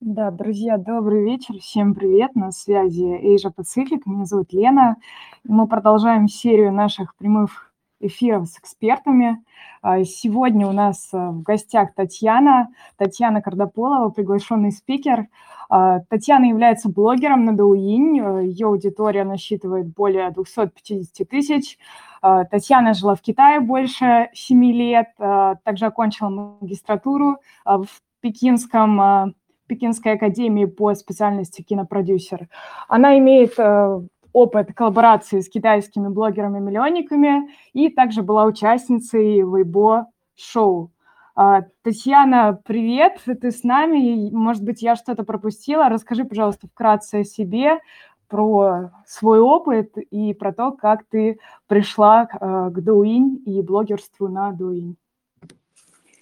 Да, друзья, добрый вечер, всем привет, на связи Asia Pacific, меня зовут Лена. Мы продолжаем серию наших прямых эфиров с экспертами. А, сегодня у нас а, в гостях Татьяна, Татьяна Кардаполова, приглашенный спикер. А, Татьяна является блогером на Douyin, ее аудитория насчитывает более 250 тысяч. Татьяна жила в Китае больше 7 лет, также окончила магистратуру в Пекинском Пекинской академии по специальности кинопродюсер. Она имеет э, опыт коллаборации с китайскими блогерами-миллионниками и также была участницей Weibo шоу. А, Татьяна, привет, ты с нами. Может быть, я что-то пропустила. Расскажи, пожалуйста, вкратце о себе, про свой опыт и про то, как ты пришла э, к Douyin и блогерству на Douyin.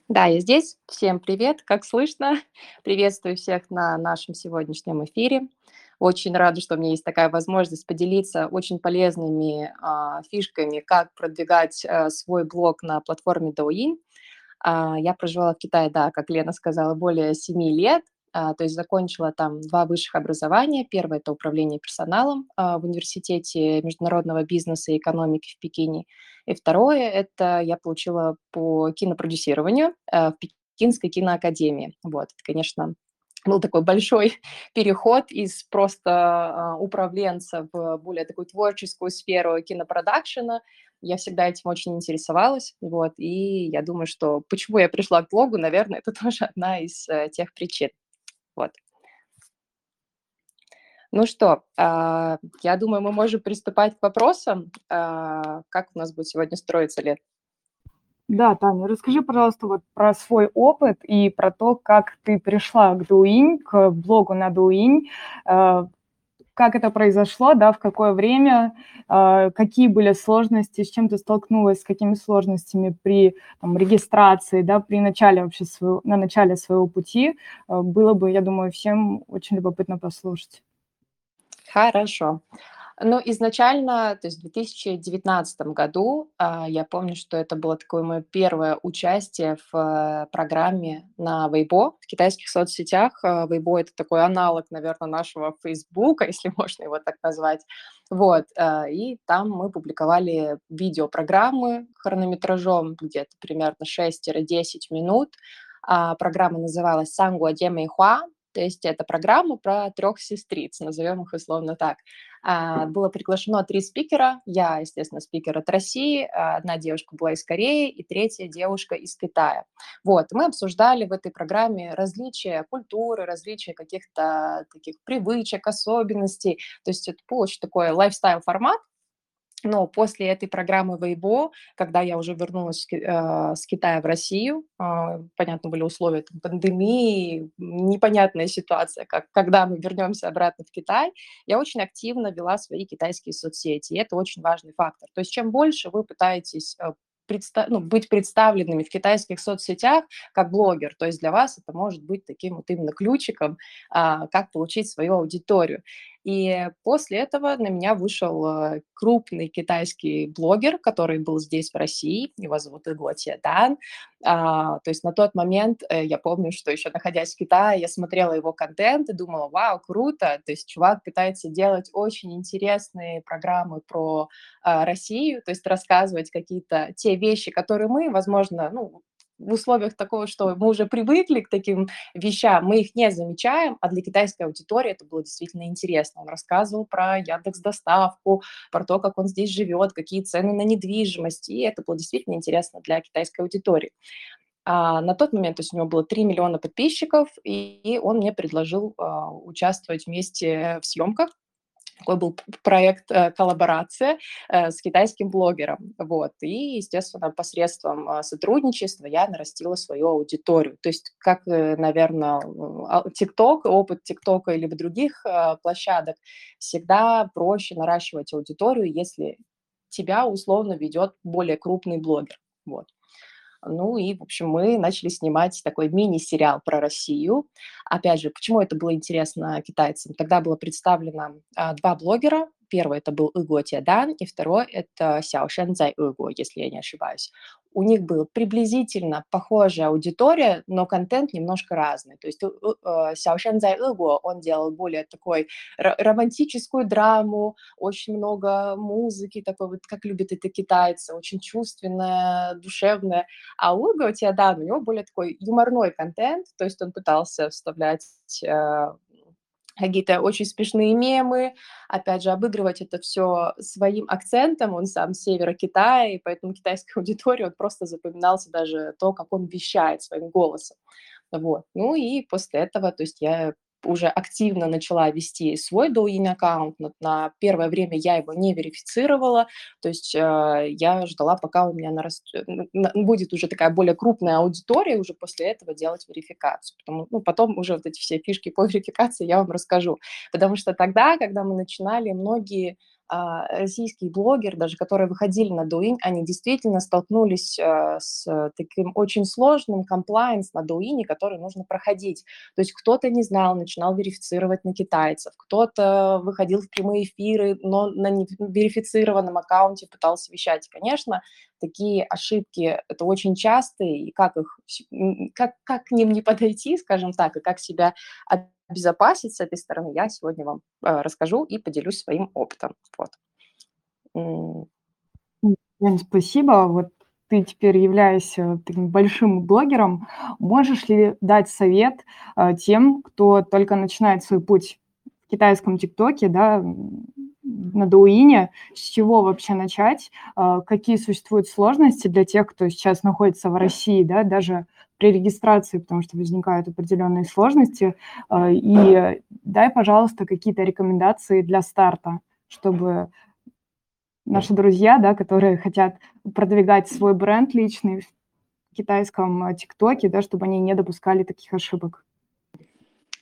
Да, я здесь. Всем привет, как слышно. Приветствую всех на нашем сегодняшнем эфире. Очень рада, что у меня есть такая возможность поделиться очень полезными а, фишками, как продвигать а, свой блог на платформе Douyin. А, я проживала в Китае, да, как Лена сказала, более 7 лет. А, то есть закончила там два высших образования. Первое – это управление персоналом а, в университете международного бизнеса и экономики в Пекине. И второе – это я получила по кинопродюсированию а, в Пекинской киноакадемии. Вот, это, конечно, был такой большой переход из просто управленца в более такую творческую сферу кинопродакшена. Я всегда этим очень интересовалась, вот, и я думаю, что почему я пришла к блогу, наверное, это тоже одна из э, тех причин. Вот. Ну что, а, я думаю, мы можем приступать к вопросам. А, как у нас будет сегодня строиться лет? Да, Таня, расскажи, пожалуйста, вот про свой опыт и про то, как ты пришла к Дуинь, к блогу на Дуинь, как это произошло, да, в какое время, э, какие были сложности, с чем ты столкнулась, с какими сложностями при там, регистрации, да, при начале вообще своего, на начале своего пути, э, было бы, я думаю, всем очень любопытно послушать. Хорошо. Ну, изначально, то есть в 2019 году, а, я помню, что это было такое мое первое участие в э, программе на Weibo, в китайских соцсетях. А, Weibo – это такой аналог, наверное, нашего Фейсбука, если можно его так назвать. Вот, а, и там мы публиковали видеопрограммы хронометражом где-то примерно 6-10 минут. Программа называлась «Сангуа Дема и Хуа», то есть это программа про трех сестриц, назовем их условно так. А, было приглашено три спикера. Я, естественно, спикер от России, а, одна девушка была из Кореи и третья девушка из Китая. Вот, мы обсуждали в этой программе различия культуры, различия каких-то таких привычек, особенностей. То есть это очень такой лайфстайл-формат, но после этой программы Weibo, когда я уже вернулась э, с Китая в Россию, э, понятно, были условия там, пандемии, непонятная ситуация, как, когда мы вернемся обратно в Китай, я очень активно вела свои китайские соцсети, и это очень важный фактор. То есть чем больше вы пытаетесь э, предста- ну, быть представленными в китайских соцсетях как блогер. То есть для вас это может быть таким вот именно ключиком, а, как получить свою аудиторию. И после этого на меня вышел э, крупный китайский блогер, который был здесь, в России. Его зовут Игло Дан. А, то есть на тот момент э, я помню, что еще находясь в Китае, я смотрела его контент и думала, вау, круто. То есть чувак пытается делать очень интересные программы про а, Россию, то есть рассказывать какие-то те вещи, которые мы, возможно, ну, в условиях такого, что мы уже привыкли к таким вещам, мы их не замечаем, а для китайской аудитории это было действительно интересно. Он рассказывал про Яндекс доставку, про то, как он здесь живет, какие цены на недвижимость, и это было действительно интересно для китайской аудитории. А на тот момент, то есть у него было 3 миллиона подписчиков, и он мне предложил а, участвовать вместе в съемках такой был проект э, коллаборация э, с китайским блогером. Вот. И, естественно, посредством э, сотрудничества я нарастила свою аудиторию. То есть, как, наверное, TikTok, опыт ТикТока или других площадок, всегда проще наращивать аудиторию, если тебя условно ведет более крупный блогер. Вот. Ну и, в общем, мы начали снимать такой мини-сериал про Россию. Опять же, почему это было интересно китайцам? Тогда было представлено а, два блогера, Первый это был Иго Тиадан, и второй это Сяо Шэнзай Иго, если я не ошибаюсь у них была приблизительно похожая аудитория, но контент немножко разный. То есть Сяошен Зай Игуо, он делал более такой романтическую драму, очень много музыки, такой вот, как любят это китайцы, очень чувственная, душевная. А у Игуо Тиадан, у него более такой юморной контент, то есть он пытался вставлять э, какие-то очень смешные мемы, опять же, обыгрывать это все своим акцентом, он сам севера Китая, и поэтому китайской аудитории он просто запоминался даже то, как он вещает своим голосом. Вот. Ну и после этого, то есть я уже активно начала вести свой Douyin аккаунт, на первое время я его не верифицировала, то есть э, я ждала, пока у меня нараст... будет уже такая более крупная аудитория, уже после этого делать верификацию. Потому, ну, потом уже вот эти все фишки по верификации я вам расскажу. Потому что тогда, когда мы начинали, многие российские блогеры, даже которые выходили на Douyin, они действительно столкнулись а, с таким очень сложным комплайнс на Douyin, который нужно проходить. То есть кто-то не знал, начинал верифицировать на китайцев, кто-то выходил в прямые эфиры, но на верифицированном аккаунте пытался вещать. Конечно, такие ошибки это очень частые, и как их, как, как к ним не подойти, скажем так, и как себя обезопасить с этой стороны, я сегодня вам э, расскажу и поделюсь своим опытом. Вот. Жень, спасибо. Вот ты теперь являешься таким большим блогером. Можешь ли дать совет э, тем, кто только начинает свой путь в китайском ТикТоке, да, на Douyin, с чего вообще начать, э, какие существуют сложности для тех, кто сейчас находится в России, да, даже при регистрации, потому что возникают определенные сложности. Э, и дай, пожалуйста, какие-то рекомендации для старта, чтобы наши друзья, да, которые хотят продвигать свой бренд личный в китайском э, ТикТоке, да, чтобы они не допускали таких ошибок.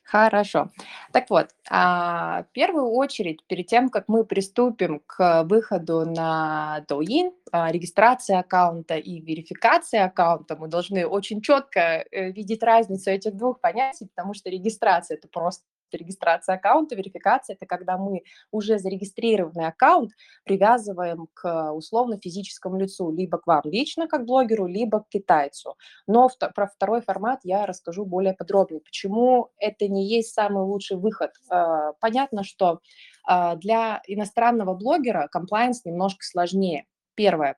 Хорошо. Так вот, а, в первую очередь, перед тем, как мы приступим к выходу на Douyin, а, регистрация аккаунта и верификация аккаунта, мы должны очень четко э, видеть разницу этих двух понятий, потому что регистрация – это просто регистрация аккаунта, верификация – это когда мы уже зарегистрированный аккаунт привязываем к условно физическому лицу, либо к вам лично, как блогеру, либо к китайцу. Но про второй формат я расскажу более подробно. Почему это не есть самый лучший выход? А, понятно, что а, для иностранного блогера комплайнс немножко сложнее. Первое,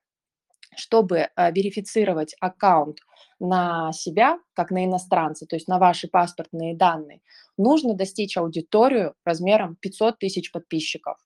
чтобы а, верифицировать аккаунт на себя, как на иностранца, то есть на ваши паспортные данные, нужно достичь аудиторию размером 500 тысяч подписчиков.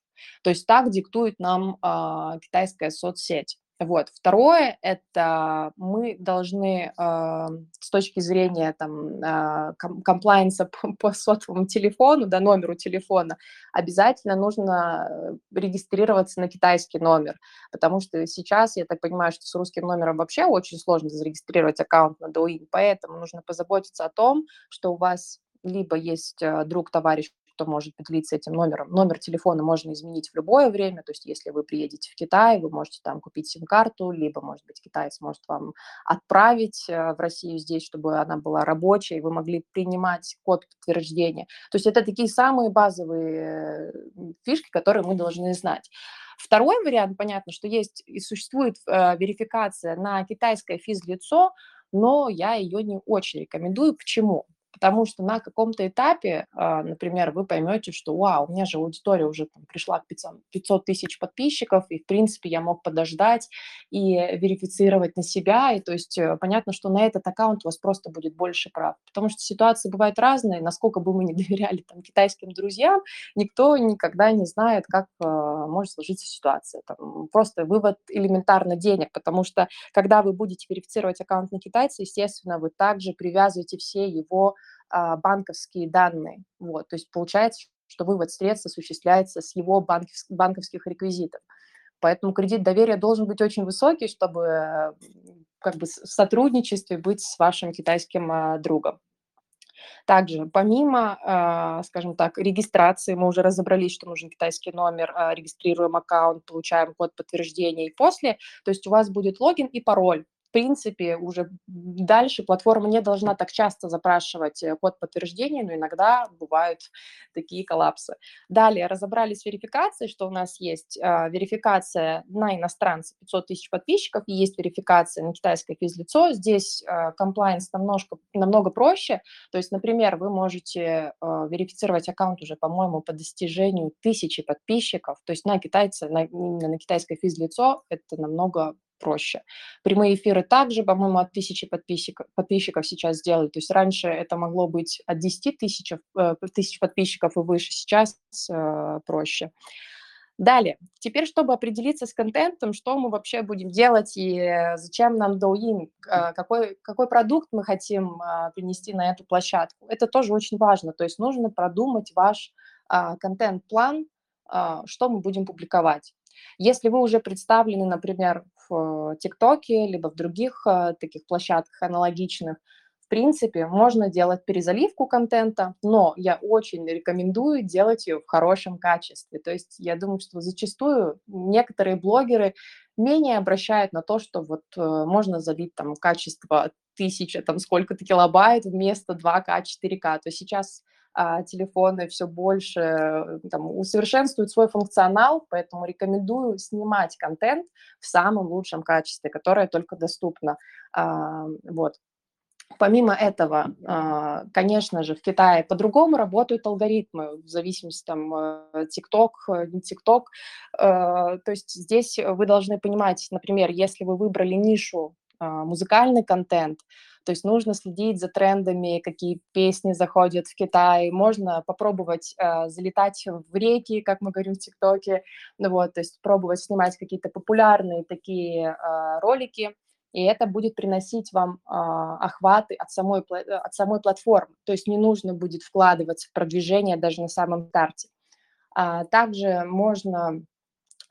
То есть так диктует нам э, китайская соцсеть. Вот. Второе – это мы должны э, с точки зрения там, э, комплайнса по, по сотовому телефону, да, номеру телефона, обязательно нужно э, регистрироваться на китайский номер, потому что сейчас, я так понимаю, что с русским номером вообще очень сложно зарегистрировать аккаунт на Douyin, поэтому нужно позаботиться о том, что у вас либо есть э, друг, товарищ, кто может поделиться этим номером. Номер телефона можно изменить в любое время, то есть если вы приедете в Китай, вы можете там купить сим-карту, либо, может быть, китаец может вам отправить э, в Россию здесь, чтобы она была рабочей, вы могли принимать код подтверждения. То есть это такие самые базовые э, фишки, которые мы должны знать. Второй вариант, понятно, что есть и существует э, верификация на китайское физлицо, но я ее не очень рекомендую. Почему? Потому что на каком-то этапе, а, например, вы поймете, что, вау, у меня же аудитория уже там, пришла к 500 тысяч подписчиков, и, в принципе, я мог подождать и верифицировать на себя. И то есть э, понятно, что на этот аккаунт у вас просто будет больше прав. Потому что ситуации бывают разные. Насколько бы мы не доверяли там, китайским друзьям, никто никогда не знает, как а, может сложиться ситуация. Там, просто вывод элементарно денег, потому что когда вы будете верифицировать аккаунт на китайца, естественно, вы также привязываете все его банковские данные. Вот, то есть получается, что вывод средств осуществляется с его банков, банковских реквизитов. Поэтому кредит доверия должен быть очень высокий, чтобы как бы в сотрудничестве быть с вашим китайским а, другом. Также, помимо, а, скажем так, регистрации, мы уже разобрались, что нужен китайский номер, регистрируем аккаунт, получаем код подтверждения и после, то есть у вас будет логин и пароль принципе, уже дальше платформа не должна так часто запрашивать э, код подтверждения, но иногда бывают такие коллапсы. Далее разобрались с верификацией, что у нас есть э, верификация на иностранца 500 тысяч подписчиков, и есть верификация на китайское физлицо. Здесь э, compliance намножко, намного проще. То есть, например, вы можете э, верифицировать аккаунт уже, по-моему, по достижению тысячи подписчиков. То есть на китайца, на, на китайское физлицо это намного проще. Прямые эфиры также, по-моему, от тысячи подписчиков, подписчиков сейчас сделают. То есть раньше это могло быть от 10 тысяч, э, тысяч подписчиков и выше, сейчас э, проще. Далее, теперь, чтобы определиться с контентом, что мы вообще будем делать и зачем нам Douyin, э, какой, какой продукт мы хотим э, принести на эту площадку, это тоже очень важно. То есть нужно продумать ваш а, контент-план, а, что мы будем публиковать. Если вы уже представлены, например, в ТикТоке, либо в других э, таких площадках аналогичных, в принципе, можно делать перезаливку контента, но я очень рекомендую делать ее в хорошем качестве. То есть я думаю, что зачастую некоторые блогеры менее обращают на то, что вот э, можно залить там качество тысяча, там сколько-то килобайт вместо 2К, 4К. То есть сейчас а, телефоны все больше э, там, усовершенствуют свой функционал, поэтому рекомендую снимать контент в самом лучшем качестве, которое только доступно. А, вот. Помимо этого, а, конечно же, в Китае по-другому работают алгоритмы, в зависимости там TikTok, э, не TikTok. Э, то есть здесь вы должны понимать, например, если вы выбрали нишу музыкальный контент, то есть нужно следить за трендами, какие песни заходят в Китай. Можно попробовать э, залетать в реки, как мы говорим в ТикТоке. Ну вот, то есть пробовать снимать какие-то популярные такие э, ролики. И это будет приносить вам э, охваты от самой, от самой платформы. То есть не нужно будет вкладываться в продвижение даже на самом старте. А также можно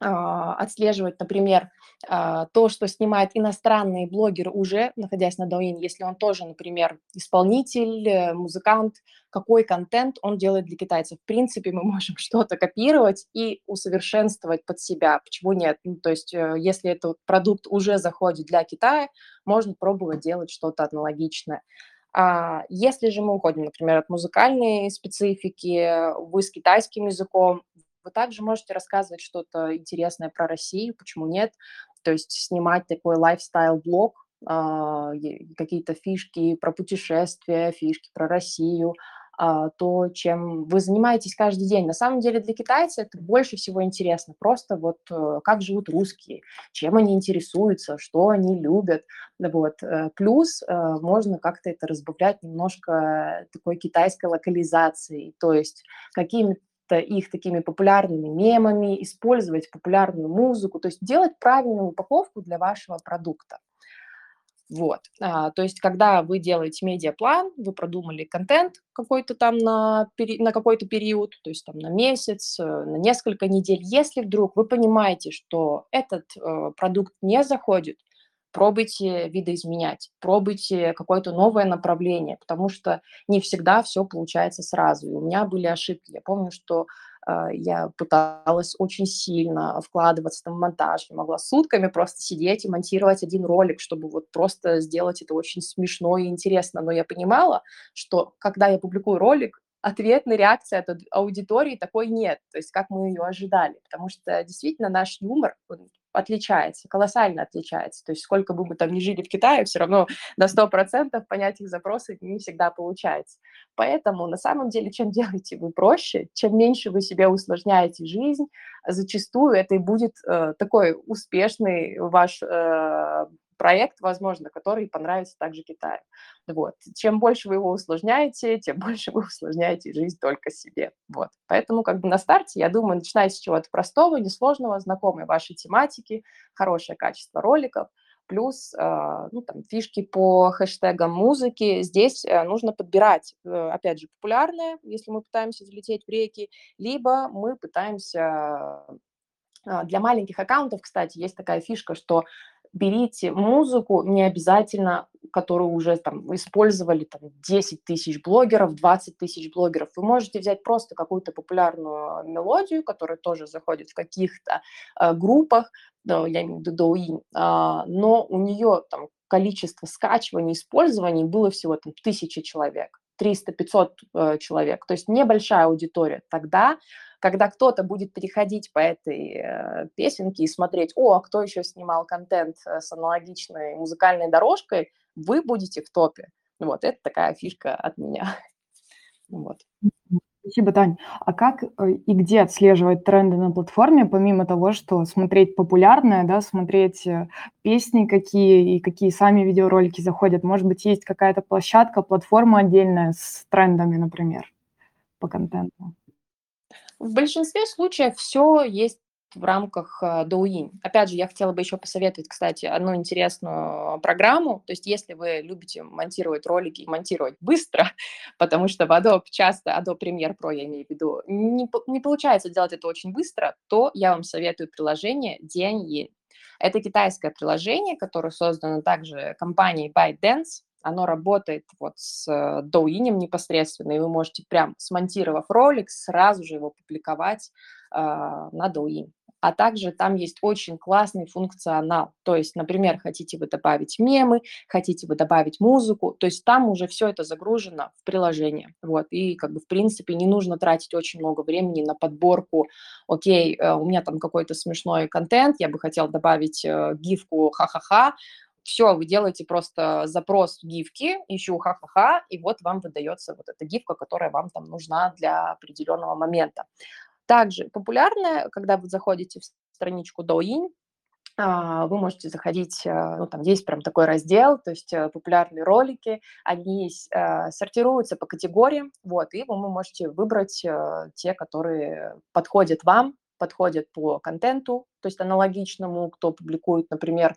отслеживать, например, а, то, что снимает иностранный блогер уже, находясь на Douyin, если он тоже, например, исполнитель, э, музыкант, какой контент он делает для китайцев. В принципе, мы можем что-то копировать и усовершенствовать под себя. Почему нет? Ну, то есть, э, если этот продукт уже заходит для Китая, можно пробовать делать что-то аналогичное. А если же мы уходим, например, от музыкальной специфики, вы с китайским языком, вы также можете рассказывать что-то интересное про Россию, почему нет, то есть снимать такой лайфстайл-блог, а, какие-то фишки про путешествия, фишки про Россию, а, то, чем вы занимаетесь каждый день. На самом деле для китайцев это больше всего интересно. Просто вот э, как живут русские, чем они интересуются, что они любят. Вот. Э, плюс э, можно как-то это разбавлять немножко такой китайской локализацией, то есть какими их такими популярными мемами, использовать популярную музыку, то есть делать правильную упаковку для вашего продукта. Вот, а, то есть, когда вы делаете медиаплан, вы продумали контент какой-то там на, на какой-то период, то есть там на месяц, э, на несколько недель. Если вдруг вы понимаете, что этот э, продукт не заходит, пробуйте видоизменять, пробуйте какое-то новое направление, потому что не всегда все получается сразу. И у меня были ошибки. Я помню, что э, я пыталась очень сильно вкладываться там, в монтаж, я могла сутками просто сидеть и монтировать один ролик, чтобы вот просто сделать это очень смешно и интересно. Но я понимала, что когда я публикую ролик, ответной реакции от аудитории такой нет, то есть как мы ее ожидали, потому что действительно наш юмор, отличается, колоссально отличается. То есть сколько бы мы там ни жили в Китае, все равно на 100% понять их запросы не всегда получается. Поэтому на самом деле, чем делаете вы проще, чем меньше вы себе усложняете жизнь, зачастую это и будет э, такой успешный ваш э, проект, возможно, который понравится также Китаю. Вот. Чем больше вы его усложняете, тем больше вы усложняете жизнь только себе. Вот. Поэтому как бы на старте, я думаю, начинайте с чего-то простого, несложного, знакомой вашей тематики, хорошее качество роликов, плюс э, ну, там, фишки по хэштегам музыки. Здесь э, нужно подбирать, э, опять же, популярные, если мы пытаемся залететь в реки, либо мы пытаемся для маленьких аккаунтов, кстати, есть такая фишка, что берите музыку, не обязательно, которую уже там использовали там, 10 тысяч блогеров, 20 тысяч блогеров. Вы можете взять просто какую-то популярную мелодию, которая тоже заходит в каких-то э, группах, да, я имею в виду Douyin, э, но у нее там количество скачиваний, использований было всего там тысячи человек, 300-500 э, человек, то есть небольшая аудитория. Тогда, когда кто-то будет переходить по этой э, песенке и смотреть, о, а кто еще снимал контент э, с аналогичной музыкальной дорожкой, вы будете в топе. Вот, это такая фишка от меня. Вот. Спасибо, Тань. А как э, и где отслеживать тренды на платформе, помимо того, что смотреть популярное, да, смотреть песни какие и какие сами видеоролики заходят? Может быть, есть какая-то площадка, платформа отдельная с трендами, например, по контенту? В большинстве случаев все есть в рамках э, Douyin. Опять же, я хотела бы еще посоветовать, кстати, одну интересную программу. То есть, если вы любите монтировать ролики и монтировать быстро, потому что в Adobe часто, Adobe Premiere Pro, я имею в виду, не, не получается делать это очень быстро, то я вам советую приложение Dianyin. Это китайское приложение, которое создано также компанией ByteDance. Оно работает вот с э, Douyin непосредственно, и вы можете прям смонтировав ролик, сразу же его публиковать э, на Douyin а также там есть очень классный функционал. То есть, например, хотите вы добавить мемы, хотите вы добавить музыку, то есть там уже все это загружено в приложение. Вот, и как бы в принципе не нужно тратить очень много времени на подборку, окей, э, у меня там какой-то смешной контент, я бы хотел добавить э, гифку ха-ха-ха, все, вы делаете просто запрос гифки, ищу ха-ха-ха, и вот вам выдается вот эта гифка, которая вам там нужна для определенного момента. Также популярное, когда вы заходите в страничку Douyin, а, вы можете заходить, э, ну, там есть прям такой раздел, то есть э, популярные ролики, они э, сортируются по категориям, вот, и вы можете выбрать те, которые подходят вам, подходят по контенту, то есть аналогичному, кто публикует, например,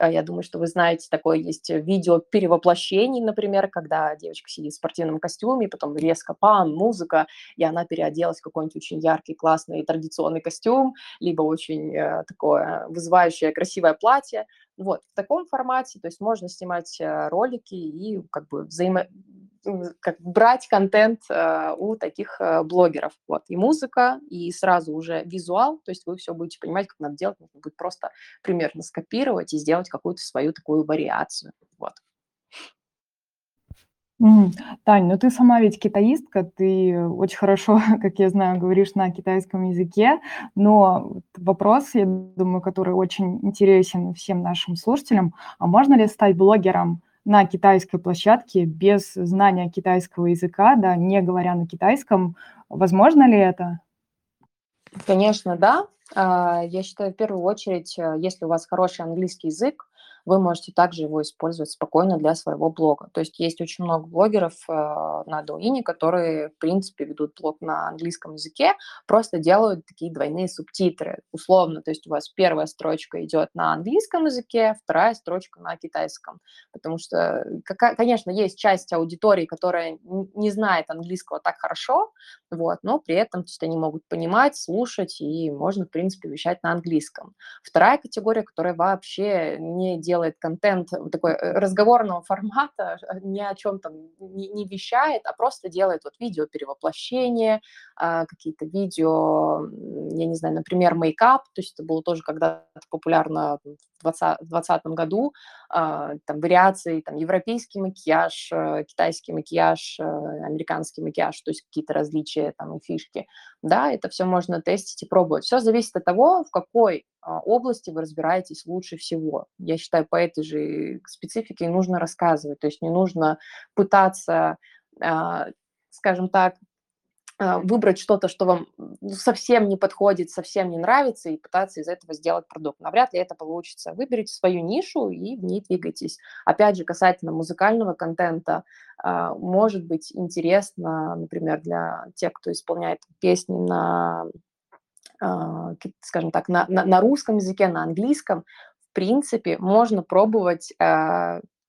э, я думаю, что вы знаете, такое есть видео перевоплощений, например, когда девочка сидит в спортивном костюме, потом резко пам, музыка, и она переоделась в какой-нибудь очень яркий, классный традиционный костюм, либо очень э, такое вызывающее красивое платье. Вот, в таком формате, то есть можно снимать э, ролики и как бы взаимо как брать контент э, у таких э, блогеров. Вот. И музыка, и сразу уже визуал, то есть вы все будете понимать, как надо делать, нужно будет просто примерно скопировать и сделать какую-то свою такую вариацию. Вот. Мгм. Тань, ну ты сама ведь китаистка, ты очень хорошо, как я знаю, говоришь на китайском языке, но вопрос, я думаю, который очень интересен всем нашим слушателям, а можно ли стать блогером на китайской площадке без знания китайского языка, да, не говоря на китайском. Возможно ли это? Конечно, да. А, я считаю, в первую очередь, э, если у вас хороший английский язык, вы можете также его использовать спокойно для своего блога. То есть есть очень много блогеров э, на Douyin, которые, в принципе, ведут блог на английском языке, просто делают такие двойные субтитры, условно. То есть у вас первая строчка идет на английском языке, вторая строчка на китайском. Потому что, конечно, есть часть аудитории, которая не знает английского так хорошо, вот, но при этом то есть они могут понимать, слушать, и можно, в принципе, вещать на английском. Вторая категория, которая вообще не делает контент такой э, разговорного формата, ни о чем там не, не вещает, а просто делает вот видео перевоплощение, а, какие-то видео, я не знаю, например, мейкап, то есть это было тоже когда-то популярно в 2020 году, там вариации, там европейский макияж, э, китайский макияж, э, американский макияж, то есть какие-то различия там и фишки. Да, это все можно тестить и пробовать. Все зависит от того, в какой а, области вы разбираетесь лучше всего. Я считаю, по этой же специфике нужно рассказывать, то есть не нужно пытаться, а, скажем так, а, выбрать что-то, что вам совсем не подходит, совсем не нравится, и пытаться из этого сделать продукт. Навряд ли это получится. Выберите свою нишу и в ней двигайтесь. Опять же, касательно музыкального контента, а, может быть интересно, например, для тех, кто исполняет песни на, а, скажем так, на, на, на русском языке, на английском, в принципе, можно пробовать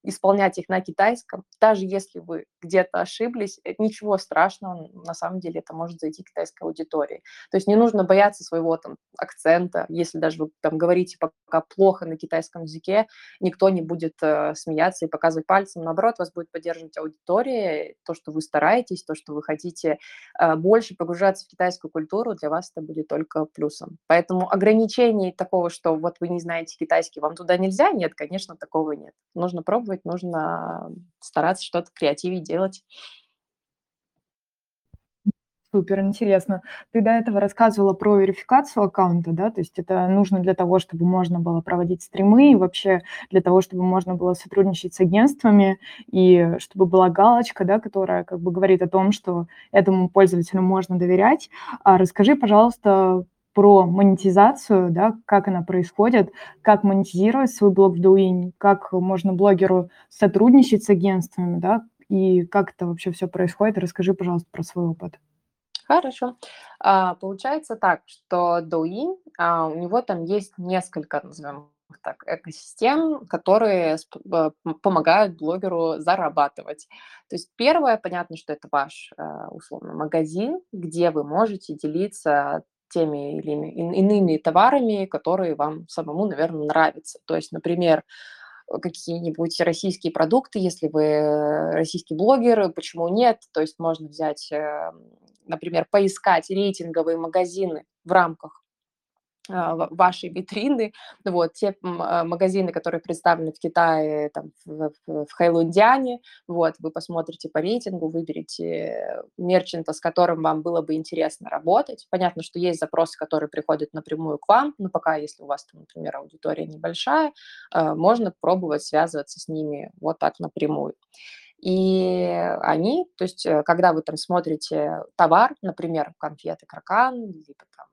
исполнять их на китайском, даже если вы где-то ошиблись, э, ничего страшного, на самом деле это может зайти китайской аудитории. То есть не нужно бояться своего там акцента, если даже вы там говорите пока плохо на китайском языке, никто не будет э, смеяться и показывать пальцем, наоборот, вас будет поддерживать аудитория, то, что вы стараетесь, то, что вы хотите э, больше погружаться в китайскую культуру, для вас это будет только плюсом. Поэтому ограничений такого, что вот вы не знаете китайский, вам туда нельзя, нет, конечно, такого нет. Нужно пробовать пробовать, нужно стараться что-то креативить делать. Супер, интересно. Ты до этого рассказывала про верификацию аккаунта, да, то есть это нужно для того, чтобы можно было проводить стримы и вообще для того, чтобы можно было сотрудничать с агентствами и чтобы была галочка, да, которая как бы говорит о том, что этому пользователю можно доверять. А расскажи, пожалуйста, про монетизацию, да, как она происходит, как монетизировать свой блог в Douyin, как можно блогеру сотрудничать с агентствами, да, и как это вообще все происходит. Расскажи, пожалуйста, про свой опыт. Хорошо. А, получается так, что Douyin, а, у него там есть несколько, назовем так, экосистем, которые помогают блогеру зарабатывать. То есть первое, понятно, что это ваш а, условно магазин, где вы можете делиться теми или иными товарами, которые вам самому, наверное, нравятся. То есть, например, какие-нибудь российские продукты, если вы российский блогер, почему нет? То есть можно взять, эм, например, поискать рейтинговые магазины в рамках вашей витрины. Вот, те а, магазины, которые представлены в Китае, там, в, в, Хэйлундиане, вот, вы посмотрите по рейтингу, выберете мерчанта, с которым вам было бы интересно работать. Понятно, что есть запросы, которые приходят напрямую к вам, но пока, если у вас, там, например, аудитория небольшая, а, можно пробовать связываться с ними вот так напрямую. И они, то есть, э, когда вы там смотрите товар, например, конфеты кракан, либо там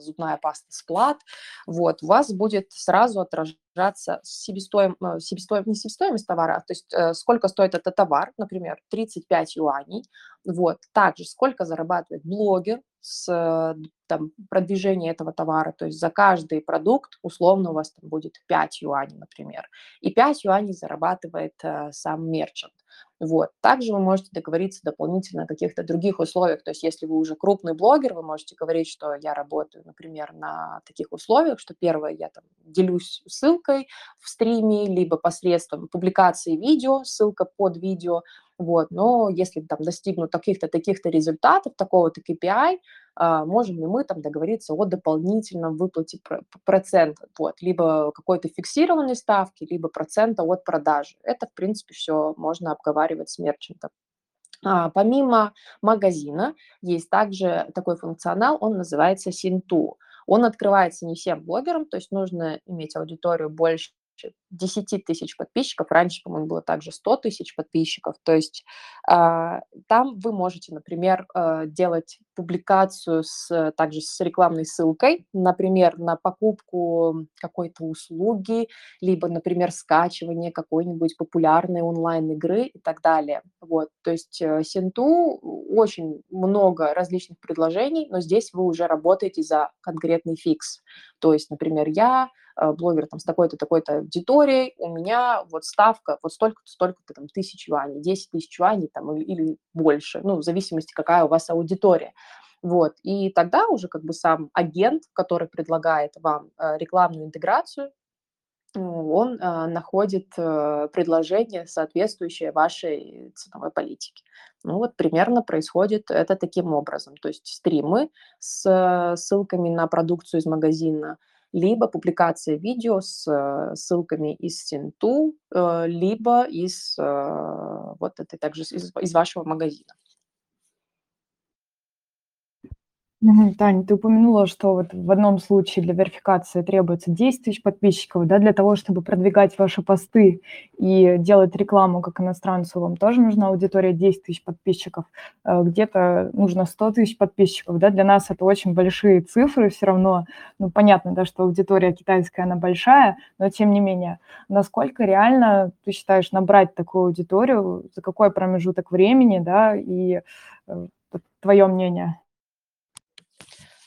зубная паста сплат, вот, у вас будет сразу отражаться себестоим, э, себестоим, не себестоимость товара, а то есть э, сколько стоит этот товар, например, 35 юаней, вот, также сколько зарабатывает блогер с э, там, продвижения этого товара, то есть за каждый продукт условно у вас там будет 5 юаней, например, и 5 юаней зарабатывает э, сам мерчант. Вот. Также вы можете договориться дополнительно о каких-то других условиях. То есть если вы уже крупный блогер, вы можете говорить, что я работаю, например, на таких условиях, что первое, я там делюсь ссылкой в стриме, либо посредством публикации видео, ссылка под видео, вот, но если там достигнут таких-то, таких-то результатов, такого-то KPI, а, можем ли мы там договориться о дополнительном выплате процента, вот, либо какой-то фиксированной ставки, либо процента от продажи. Это, в принципе, все можно обговаривать с мерчантом. А, помимо магазина есть также такой функционал, он называется Синту. Он открывается не всем блогерам, то есть нужно иметь аудиторию больше 10 тысяч подписчиков, раньше, по-моему, было также 100 тысяч подписчиков, то есть э, там вы можете, например, э, делать публикацию с, также с рекламной ссылкой, например, на покупку какой-то услуги, либо, например, скачивание какой-нибудь популярной онлайн-игры и так далее. Вот, то есть э, Синту очень много различных предложений, но здесь вы уже работаете за конкретный фикс. То есть, например, я блогер там с такой-то, такой-то аудиторией, у меня вот ставка вот столько-то, столько-то там тысяч юаней, 10 тысяч юаней там или, или больше, ну, в зависимости, какая у вас аудитория. Вот, и тогда уже как бы сам агент, который предлагает вам э, рекламную интеграцию, он э, находит э, предложение, соответствующее вашей ценовой политике. Ну вот примерно происходит это таким образом. То есть стримы с э, ссылками на продукцию из магазина – либо публикация видео с э, ссылками из Синту, э, либо из э, вот этой также из, из вашего магазина. Тань, ты упомянула, что вот в одном случае для верификации требуется 10 тысяч подписчиков, да, для того, чтобы продвигать ваши посты и делать рекламу как иностранцу, вам тоже нужна аудитория 10 тысяч подписчиков, э, где-то нужно 100 тысяч подписчиков, да, для нас это очень большие цифры все равно, ну, понятно, да, что аудитория китайская, она большая, но тем не менее, насколько реально ты считаешь набрать такую аудиторию, за какой промежуток времени, да, и э, твое мнение?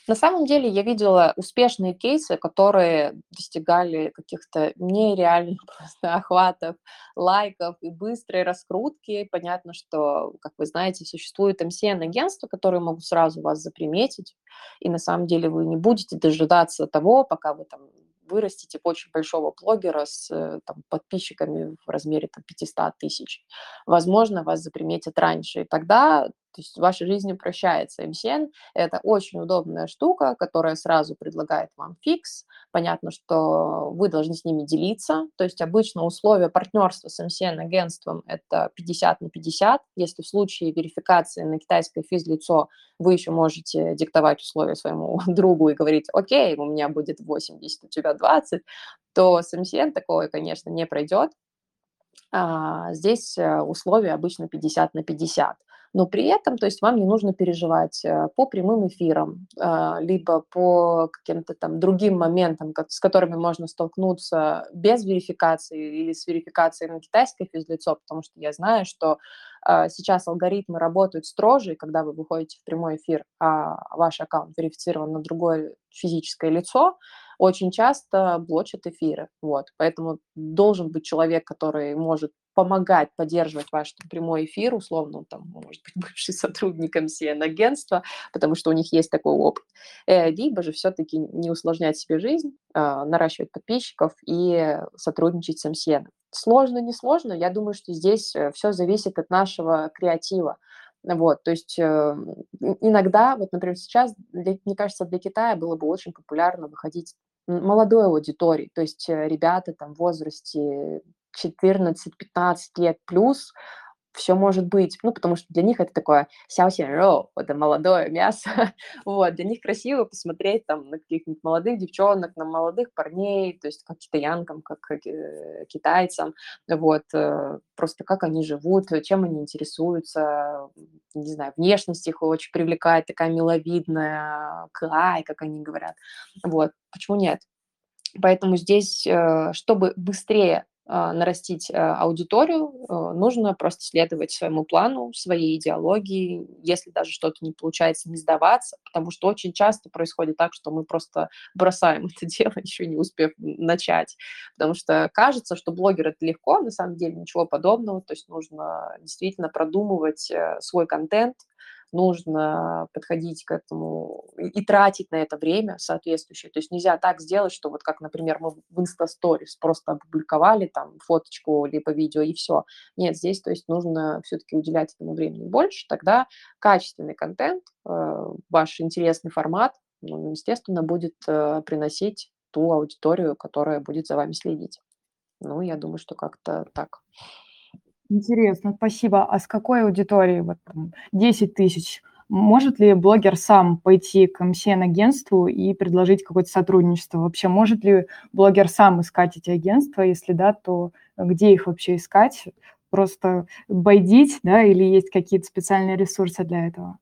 На самом деле я видела успешные кейсы, которые достигали каких-то нереальных просто охватов, лайков и быстрой раскрутки. Понятно, что, как вы знаете, существуют MCN-агентства, которые могут сразу вас заприметить, и на самом деле вы не будете дожидаться того, пока вы там вырастите очень большого блогера с э, там, подписчиками в размере там, 500 тысяч. Возможно, вас заприметят раньше, и тогда то есть в вашей жизни упрощается. MCN – это очень удобная штука, которая сразу предлагает вам фикс. Понятно, что вы должны с ними делиться. То есть обычно условия партнерства с MCN-агентством – это 50 на 50. Если в случае верификации на китайское физлицо вы еще можете диктовать условия своему другу и говорить, окей, у меня будет 80, у тебя 20, то с MCN такое, конечно, не пройдет. А, здесь э, условия обычно 50 на 50 но при этом, то есть вам не нужно переживать э, по прямым эфирам, а, либо по каким-то там другим моментам, с которыми можно столкнуться без верификации или с верификацией на китайское физлицо, потому что я знаю, что а, сейчас алгоритмы работают строже, когда вы выходите в прямой эфир, а ваш аккаунт верифицирован на другое физическое лицо, очень часто блочат эфиры. Вот. Поэтому должен быть человек, который может помогать поддерживать ваш прямой эфир, условно, там, может быть, бывший сотрудник MCN-агентства, потому что у них есть такой опыт, э, либо же все-таки не усложнять себе жизнь, а, наращивать подписчиков и сотрудничать с MCN. Сложно, не сложно, я думаю, что здесь э, все зависит от нашего креатива. Вот, то есть э, иногда, вот, например, сейчас, для, мне кажется, для Китая было бы очень популярно выходить молодой аудитории, то есть ребята там в возрасте 14-15 лет плюс, все может быть, ну, потому что для них это такое сяосянроу, это молодое мясо, вот, для них красиво посмотреть там на каких-нибудь молодых девчонок, на молодых парней, то есть как китаянкам, как э, китайцам, вот, э, просто как они живут, чем они интересуются, не знаю, внешность их очень привлекает, такая миловидная, клай, как они говорят, вот, почему нет? Поэтому здесь, э, чтобы быстрее нарастить а, аудиторию, а, нужно просто следовать своему плану, своей идеологии, если даже что-то не получается, не сдаваться, потому что очень часто происходит так, что мы просто бросаем это дело, еще не успев начать, потому что кажется, что блогер это легко, на самом деле ничего подобного, то есть нужно действительно продумывать э, свой контент, нужно подходить к этому и, и тратить на это время соответствующее. То есть нельзя так сделать, что вот как, например, мы в Insta просто опубликовали там фоточку либо видео и все. Нет, здесь, то есть нужно все-таки уделять этому времени больше, тогда качественный контент, э, ваш интересный формат, ну, естественно, будет э, приносить ту аудиторию, которая будет за вами следить. Ну, я думаю, что как-то так. Интересно, спасибо. А с какой аудиторией? Вот 10 тысяч. Может ли блогер сам пойти к MCN-агентству и предложить какое-то сотрудничество? Вообще, может ли блогер сам искать эти агентства? Если да, то где их вообще искать? Просто байдить, да, или есть какие-то специальные ресурсы для этого?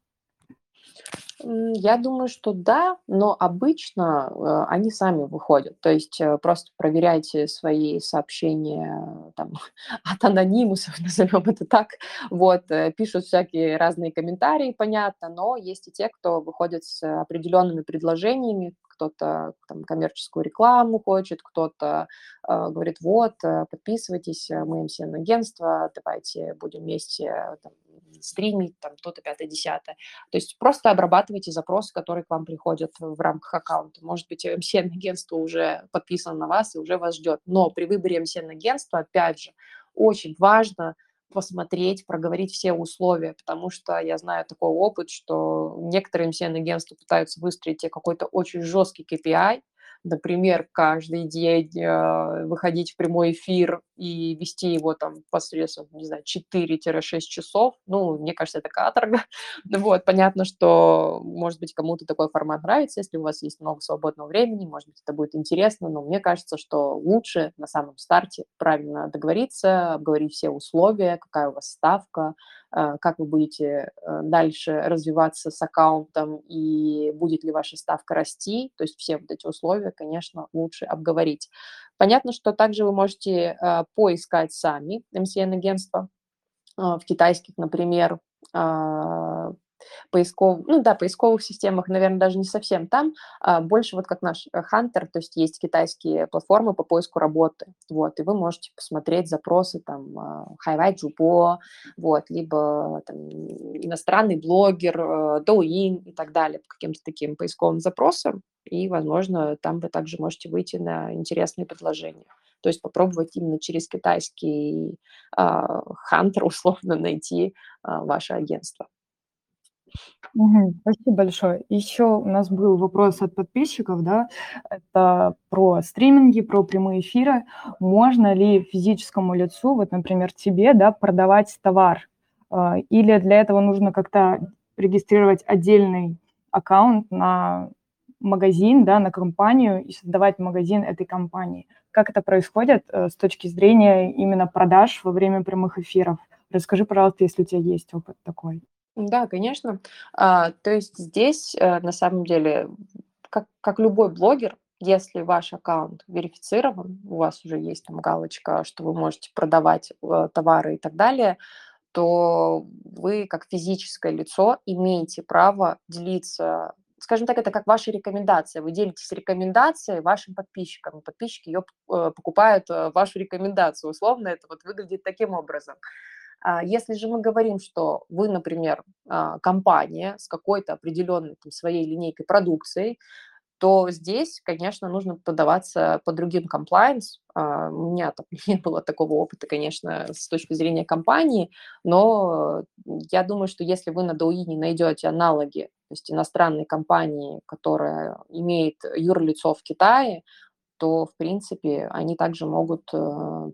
Я думаю, что да, но обычно э, они сами выходят. То есть э, просто проверяйте свои сообщения там, от анонимусов, назовем это так. Вот, э, пишут всякие разные комментарии, понятно, но есть и те, кто выходит с определенными предложениями, кто-то там, коммерческую рекламу хочет, кто-то э, говорит, вот, подписывайтесь, мы MCN-агентство, давайте будем вместе там, стримить, там, то-то, пятое, десятое. То есть просто обрабатывайте запросы, которые к вам приходят в рамках аккаунта. Может быть, MCN-агентство уже подписано на вас и уже вас ждет. Но при выборе MCN-агентства, опять же, очень важно посмотреть, проговорить все условия, потому что я знаю такой опыт, что некоторые MCN-агентства пытаются выстроить какой-то очень жесткий KPI, например, каждый день э, выходить в прямой эфир и вести его там посредством, не знаю, 4-6 часов, ну, мне кажется, это каторга. вот, понятно, что, может быть, кому-то такой формат нравится, если у вас есть много свободного времени, может быть, это будет интересно, но мне кажется, что лучше на самом старте правильно договориться, обговорить все условия, какая у вас ставка, э, как вы будете э, дальше развиваться с аккаунтом и будет ли ваша ставка расти, то есть все вот эти условия, конечно, лучше обговорить. Понятно, что также вы можете э, поискать сами MCN-агентства в китайских, например, поисков, ну да, поисковых системах, наверное, даже не совсем там, а больше вот как наш Hunter, то есть есть китайские платформы по поиску работы, вот, и вы можете посмотреть запросы там Хайвай Джубо, вот, либо там, иностранный блогер, Douyin и так далее, по каким-то таким поисковым запросам, и, возможно, там вы также можете выйти на интересные предложения. То есть попробовать именно через китайский хантер условно найти ваше агентство. Спасибо большое. Еще у нас был вопрос от подписчиков, да, это про стриминги, про прямые эфиры. Можно ли физическому лицу, вот, например, тебе, да, продавать товар? А, или для этого нужно как-то регистрировать отдельный аккаунт на магазин, да, на компанию и создавать магазин этой компании? Как это происходит э, с точки зрения именно продаж во время прямых эфиров? Расскажи, пожалуйста, если у тебя есть опыт такой. Да, конечно. А, то есть здесь, э, на самом деле, как, как любой блогер, если ваш аккаунт верифицирован, у вас уже есть там галочка, что вы можете продавать э, товары и так далее, то вы как физическое лицо имеете право делиться скажем так, это как ваша рекомендация. Вы делитесь рекомендацией вашим подписчикам, подписчики ее э, покупают э, вашу рекомендацию. Условно это вот выглядит таким образом. А если же мы говорим, что вы, например, а, компания с какой-то определенной там, своей линейкой продукции, то здесь, конечно, нужно подаваться по другим комплайнс. А, у меня там не было такого опыта, конечно, с точки зрения компании, но я думаю, что если вы на Douyin найдете аналоги, то есть иностранной компании, которая имеет юрлицо в Китае, то, в принципе, они также могут э,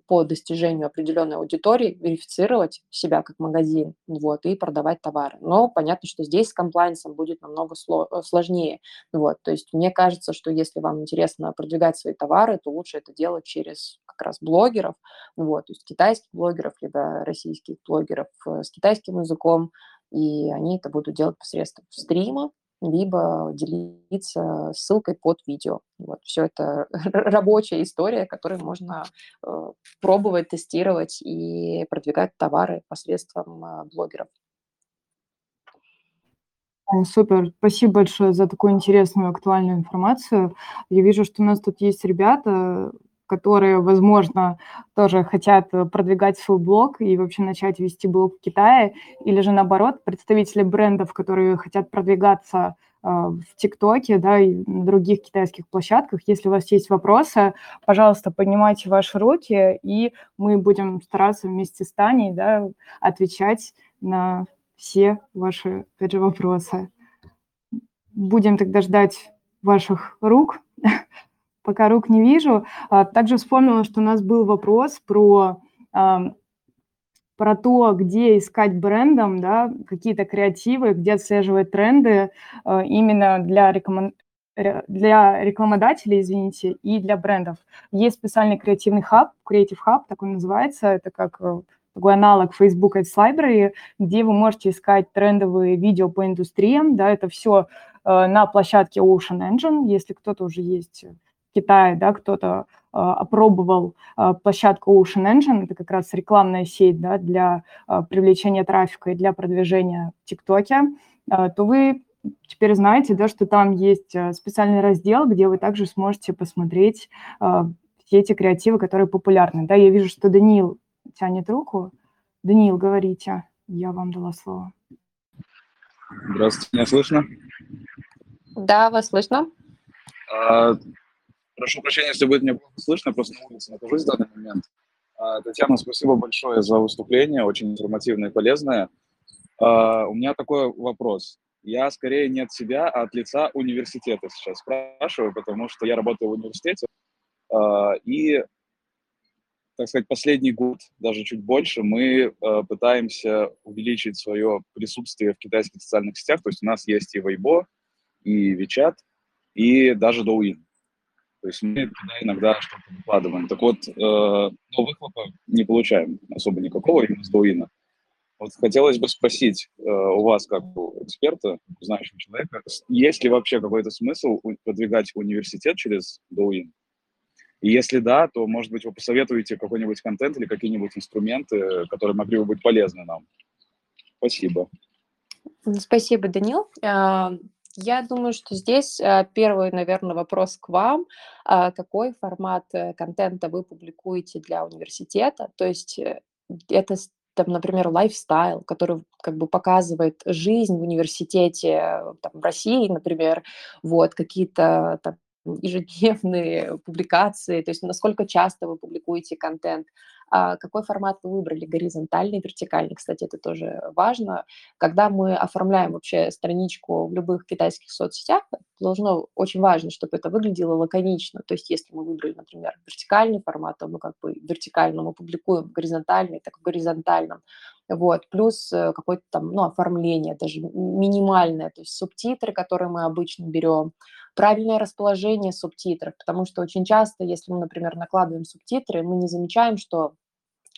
по достижению определенной аудитории верифицировать себя как магазин вот, и продавать товары. Но понятно, что здесь с комплайнсом будет намного э, сложнее. Вот, то есть мне кажется, что если вам интересно продвигать свои товары, то лучше это делать через как раз блогеров, вот, то есть китайских блогеров, либо российских блогеров э, с китайским языком, и они это будут делать посредством стрима, либо делиться ссылкой под видео. Вот, все это рабочая история, которой можно э, пробовать, тестировать и продвигать товары посредством э, блогеров. Супер, спасибо большое за такую интересную актуальную информацию. Я вижу, что у нас тут есть ребята, которые, возможно, тоже хотят э, продвигать свой блог и вообще начать вести блог в Китае, или же наоборот, представители брендов, которые хотят продвигаться э, в ТикТоке, да, и на других китайских площадках. Если у вас есть вопросы, пожалуйста, поднимайте ваши руки, и мы будем стараться вместе с Таней, да, отвечать на все ваши, опять же, вопросы. Будем тогда ждать ваших рук. пока рук не вижу. А, также вспомнила, что у нас был вопрос про, про то, где искать брендом, да, какие-то креативы, где отслеживать тренды а, именно для рекомен для рекламодателей, извините, и для брендов. Есть специальный креативный хаб, Creative Hub, так он называется, это как э, такой аналог Facebook Ads Library, где вы можете искать трендовые видео по индустриям, да, это все э, на площадке Ocean Engine, если кто-то уже есть Китае, да, кто-то э, опробовал э, площадку Ocean Engine, это как раз рекламная сеть да, для э, привлечения трафика и для продвижения в ТикТоке, то вы теперь знаете, да, что там есть специальный раздел, где вы также сможете посмотреть все эти креативы, которые популярны. Да, я вижу, что Даниил тянет руку. Даниил, говорите, я вам дала слово. Здравствуйте, меня слышно? Да, вас слышно. А, Прошу прощения, если будет мне плохо слышно, просто на улице нахожусь в данный момент. А, Татьяна, спасибо большое за выступление, очень информативное и полезное. А, у меня такой вопрос. Я скорее не от себя, а от лица университета сейчас спрашиваю, потому что я работаю в университете, а, и, так сказать, последний год, даже чуть больше, мы пытаемся увеличить свое присутствие в китайских социальных сетях. То есть у нас есть и Weibo, и WeChat, и даже Douyin. То есть мы иногда что-то выкладываем. Так вот, э, но выхлопа не получаем особо никакого именно с Дуина. Вот хотелось бы спросить э, у вас, как у эксперта, знающего человека, есть ли вообще какой-то смысл продвигать университет через Douyin? И если да, то, может быть, вы посоветуете какой-нибудь контент или какие-нибудь инструменты, которые могли бы быть полезны нам. Спасибо. Спасибо, Данил. Я думаю, что здесь а, первый, наверное, вопрос к вам. А, какой формат э, контента вы публикуете для университета? То есть э, это там, например, лайфстайл, который как бы показывает жизнь в университете, там, в России, например, вот, какие-то там ежедневные публикации, то есть насколько часто вы публикуете контент, какой формат вы выбрали, горизонтальный, вертикальный, кстати, это тоже важно. Когда мы оформляем вообще страничку в любых китайских соцсетях, должно очень важно, чтобы это выглядело лаконично. То есть если мы выбрали, например, вертикальный формат, то мы как бы вертикально мы публикуем горизонтальный, так в горизонтальном. Вот, плюс э, какое-то там, ну, оформление, даже минимальное, то есть субтитры, которые мы обычно берем, правильное расположение субтитров, потому что очень часто, если мы, например, накладываем субтитры, мы не замечаем, что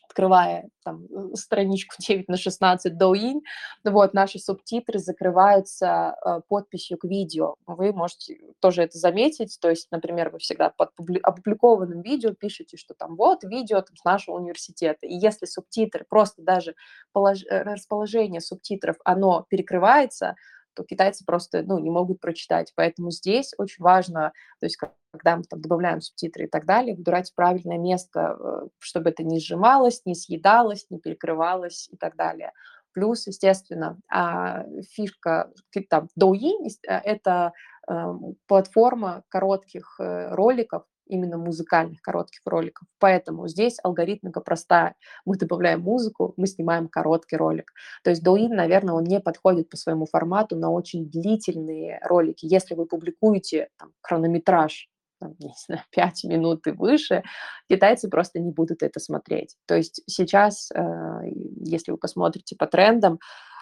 открывая там э, страничку 9 на 16 Douyin, вот, наши субтитры закрываются э, подписью к видео. Вы можете тоже это заметить, то есть, например, вы всегда под опубликованным видео пишете, что там вот видео там, с нашего университета, и если субтитры, просто даже полож... Э, расположение субтитров, оно перекрывается, то китайцы просто ну, не могут прочитать. Поэтому здесь очень важно, то есть когда мы там добавляем субтитры и так далее, выбирать правильное место, э, чтобы это не сжималось, не съедалось, не перекрывалось и так далее. Плюс, естественно, а, фишка там Douyin – это эм, платформа коротких э, роликов, именно музыкальных коротких роликов. Поэтому здесь алгоритмика простая. Мы добавляем музыку, мы снимаем короткий ролик. То есть Douyin, наверное, он не подходит по своему формату на очень длительные ролики. Если вы публикуете там, хронометраж не знаю, 5 минут и выше, китайцы просто не будут это смотреть. То есть сейчас, э, если вы посмотрите по трендам,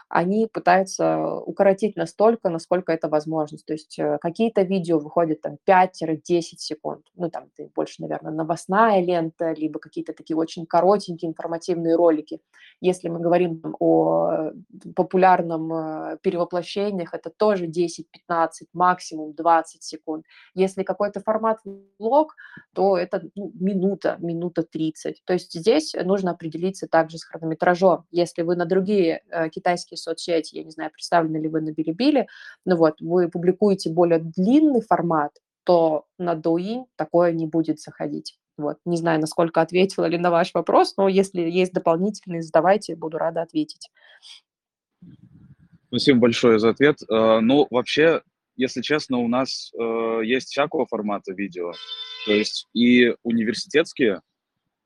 они пытаются укоротить настолько, насколько это возможно. То есть э, какие-то видео выходят там 5-10 секунд, ну там больше, наверное, новостная лента, либо какие-то такие очень коротенькие информативные ролики. Если мы говорим о популярном э, перевоплощениях, это тоже 10-15, максимум 20 секунд. Если какой-то формат влог, то это ну, минута, минута 30. То есть здесь нужно определиться также с хронометражом. Если вы на другие э, китайские соцсети, я не знаю, представлены ли вы на Билибили, но вот вы публикуете более длинный формат, то на Douyin такое не будет заходить. Вот. Не знаю, насколько ответила ли на ваш вопрос, но если есть дополнительные, задавайте, буду рада ответить. Спасибо большое за ответ. Э, ну, вообще, если честно, у нас э, есть всякого формата видео. То есть и университетские,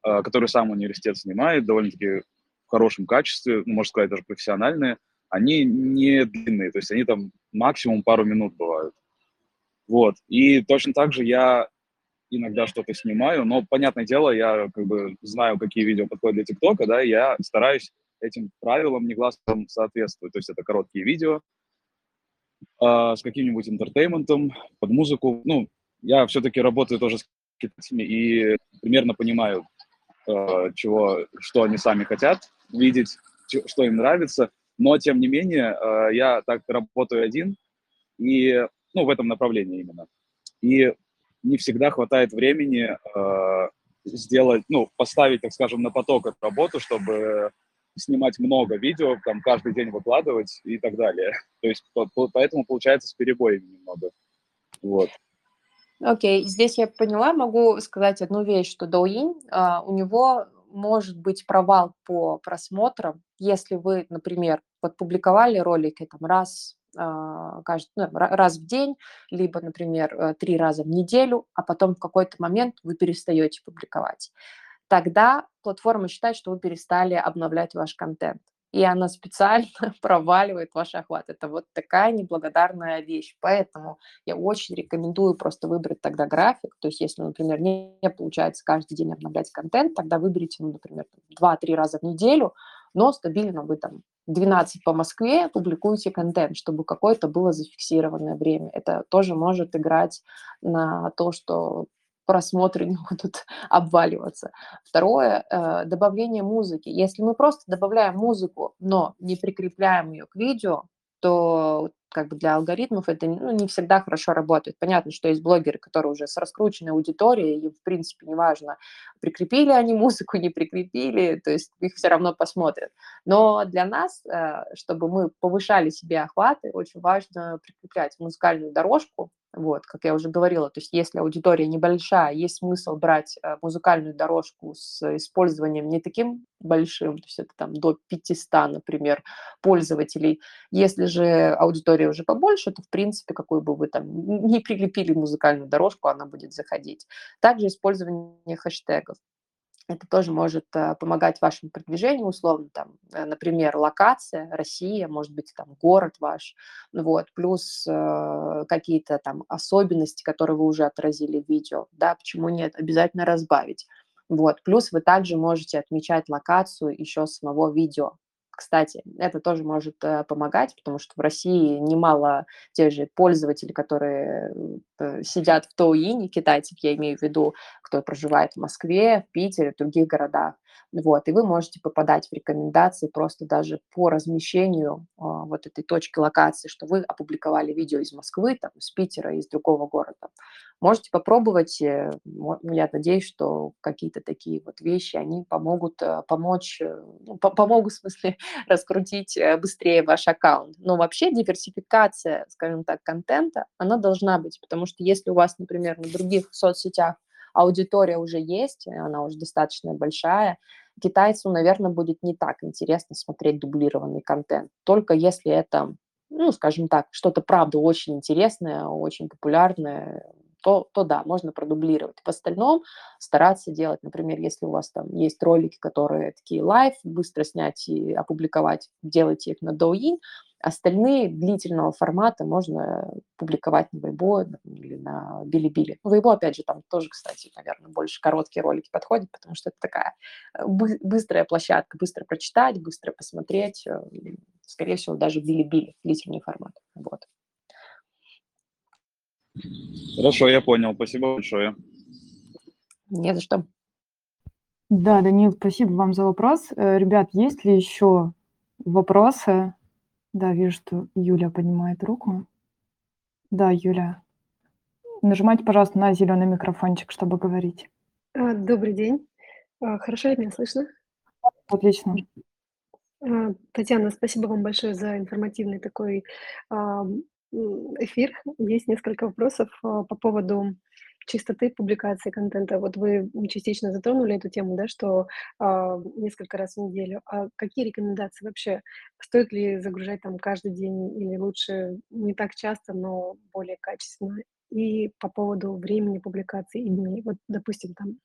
э, которые сам университет снимает, довольно-таки хорошем качестве, ну, можно сказать, даже профессиональные – они не длинные, то есть они там максимум пару минут бывают. Вот. И точно так же я иногда что-то снимаю, но, понятное дело, я как бы знаю, какие видео подходят для ТикТока, да, я стараюсь этим правилам негласно соответствовать. То есть это короткие видео э, с каким-нибудь интертейментом, под музыку. Ну, я все-таки работаю тоже с китайцами и примерно понимаю, э, чего, что они сами хотят видеть, что им нравится. Но, тем не менее, э, я так работаю один, и, ну, в этом направлении именно. И не всегда хватает времени э, сделать, ну, поставить, так скажем, на поток эту работу, чтобы снимать много видео, там, каждый день выкладывать и так далее. То есть поэтому получается с перебоями немного. Вот. Окей, okay. здесь я поняла, могу сказать одну вещь, что Douyin, uh, у него может быть провал по просмотрам, если вы, например, вот публиковали ролики там раз а, каждый, ну, раз в день, либо, например, э, три раза в неделю, а потом в какой-то момент вы перестаете публиковать. Тогда платформа считает, что вы перестали обновлять ваш контент и она специально проваливает ваш охват. Это вот такая неблагодарная вещь. Поэтому я очень рекомендую просто выбрать тогда график. То есть если, например, не, получается каждый день обновлять контент, тогда выберите, ну, например, 2-3 раза в неделю, но стабильно вы там 12 по Москве публикуете контент, чтобы какое-то было зафиксированное время. Это тоже может играть на то, что просмотры не будут обваливаться. Второе, э, добавление музыки. Если мы просто добавляем музыку, но не прикрепляем ее к видео, то как бы для алгоритмов это ну, не всегда хорошо работает. Понятно, что есть блогеры, которые уже с раскрученной аудиторией, и, в принципе, неважно, прикрепили они музыку, не прикрепили, то есть их все равно посмотрят. Но для нас, э, чтобы мы повышали себе охваты, очень важно прикреплять музыкальную дорожку, вот, как я уже говорила, то есть если аудитория небольшая, есть смысл брать э, музыкальную дорожку с использованием не таким большим, то есть это там до 500, например, пользователей. Если же аудитория уже побольше, то, в принципе, какую бы вы там не прилепили музыкальную дорожку, она будет заходить. Также использование хэштегов это тоже может э, помогать вашему продвижению, условно, там, э, например, локация, Россия, может быть, там, город ваш, вот, плюс э, какие-то там особенности, которые вы уже отразили в видео, да, почему нет, обязательно разбавить. Вот. Плюс вы также можете отмечать локацию еще самого видео. Кстати, это тоже может э, помогать, потому что в России немало тех же пользователей, которые э, сидят в Тоуине, китайцев я имею в виду, кто проживает в Москве, в Питере, в других городах. Вот, и вы можете попадать в рекомендации просто даже по размещению а, вот этой точки локации, что вы опубликовали видео из Москвы, там, из Питера, из другого города. Можете попробовать. Э, я надеюсь, что какие-то такие вот вещи, они помогут э, помочь, э, ну, помогут, в смысле, раскрутить быстрее ваш аккаунт. Но вообще диверсификация, скажем так, контента, она должна быть, потому что если у вас, например, на других соцсетях аудитория уже есть, она уже достаточно большая, китайцу, наверное, будет не так интересно смотреть дублированный контент. Только если это, ну, скажем так, что-то, правда, очень интересное, очень популярное, то, то да, можно продублировать. В остальном стараться делать, например, если у вас там есть ролики, которые такие live, быстро снять и опубликовать, делайте их на Douyin, Остальные длительного формата можно публиковать на Weibo или на Bilibili. Weibo, опять же, там тоже, кстати, наверное, больше короткие ролики подходят, потому что это такая э, быстрая площадка, быстро прочитать, быстро посмотреть, э, скорее всего, даже Билибили, длительный формат. Вот. Хорошо, я понял. Спасибо большое. Не за что. Да, Данил, спасибо вам за вопрос. Э, ребят, есть ли еще вопросы да, вижу, что Юля поднимает руку. Да, Юля. Нажимайте, пожалуйста, на зеленый микрофончик, чтобы говорить. А, добрый день. А, хорошо ли меня слышно? Отлично. А, Татьяна, спасибо вам большое за информативный такой эфир. Есть несколько вопросов по поводу чистоты публикации контента. Вот вы частично затронули эту тему, да, что а, несколько раз в неделю. А какие рекомендации вообще? Стоит ли загружать там каждый день или лучше не так часто, но более качественно? И по поводу времени публикации и дней. Вот, допустим, там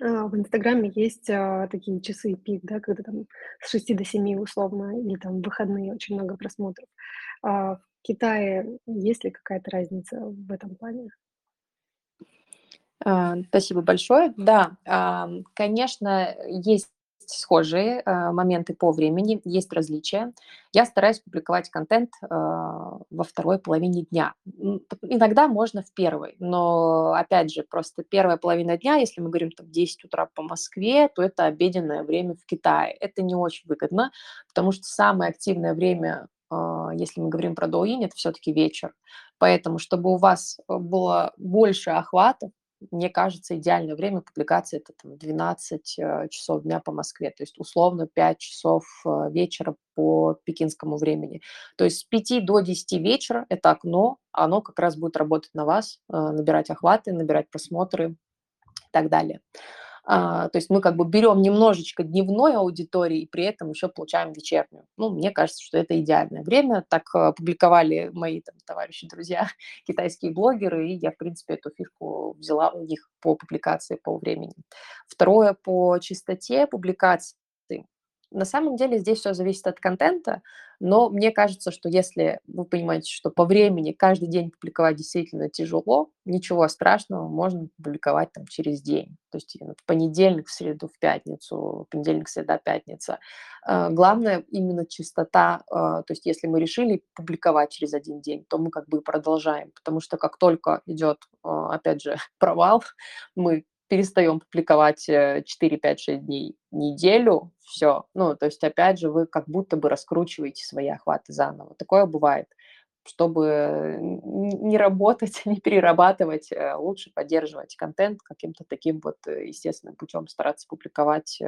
а, в Инстаграме есть а, такие часы пик, да, когда там с 6 до 7 условно, или там выходные очень много просмотров. А в Китае есть ли какая-то разница в этом плане? А, спасибо большое. Да, а, конечно, есть схожие а, моменты по времени, есть различия. Я стараюсь публиковать контент во второй половине дня. Иногда можно в первой, но, опять же, просто первая половина дня, если мы говорим там 10 утра по Москве, то это обеденное время в Китае. Это не очень выгодно, потому что самое активное время если мы говорим про Douyin, это все-таки вечер. Поэтому, чтобы у вас было больше охватов, мне кажется, идеальное время публикации это там, 12 э, часов дня по Москве, то есть условно 5 часов э, вечера по пекинскому времени. То есть с 5 до 10 вечера это окно, оно как раз будет работать на вас, э, набирать охваты, набирать просмотры и так далее. А, то есть мы как бы берем немножечко дневной аудитории и при этом еще получаем вечернюю. Ну, мне кажется, что это идеальное время. Так а, публиковали мои там, товарищи, друзья, китайские блогеры, и я, в принципе, эту фишку взяла у них по публикации по времени. Второе, по частоте публикации на самом деле здесь все зависит от контента, но мне кажется, что если вы понимаете, что по времени каждый день публиковать действительно тяжело, ничего страшного, можно публиковать там через день. То есть в понедельник, в среду, в пятницу, понедельник, среда, пятница. А, главное именно чистота. А, то есть если мы решили публиковать через один день, то мы как бы продолжаем, потому что как только идет, а, опять же, провал, мы перестаем публиковать 4, 5, 6 дней неделю, все. Ну, то есть, опять же, вы как будто бы раскручиваете свои охваты заново. Такое бывает. чтобы не работать, не перерабатывать, э, лучше поддерживать контент каким-то таким вот э, естественным путем, стараться публиковать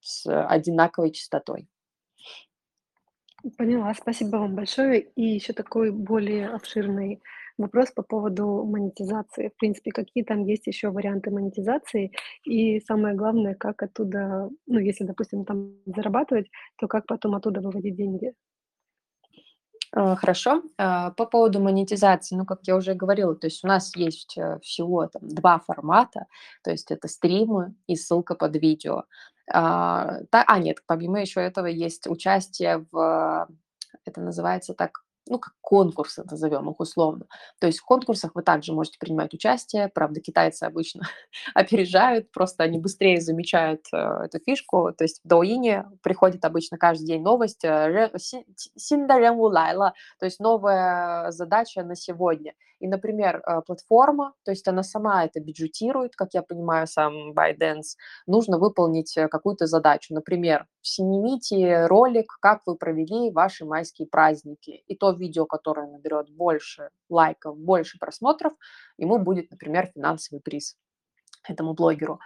с одинаковой частотой. Поняла, спасибо вам большое. И еще такой более обширный вопрос по поводу монетизации. В принципе, какие там есть еще варианты монетизации? И самое главное, как оттуда, ну, если, допустим, там зарабатывать, то как потом оттуда выводить деньги? А, хорошо. А, по поводу монетизации, ну, как я уже говорила, то есть у нас есть э, всего там два формата, то есть это стримы и ссылка под видео. А нет, помимо еще этого есть участие в, это называется так, ну, как конкурсы, назовем их условно. То есть в конкурсах вы также можете принимать участие. Правда, китайцы обычно опережают, просто они быстрее замечают э, эту фишку. То есть в Douyin приходит обычно каждый день новость э, Лайла, то есть новая задача на сегодня. И, например, э, платформа, то есть она сама это бюджетирует, как я понимаю, сам ByteDance, нужно выполнить э, какую-то задачу. Например, снимите ролик, как вы провели ваши майские праздники. И то видео, которое наберет больше лайков, больше просмотров, ему будет, например, финансовый приз этому блогеру.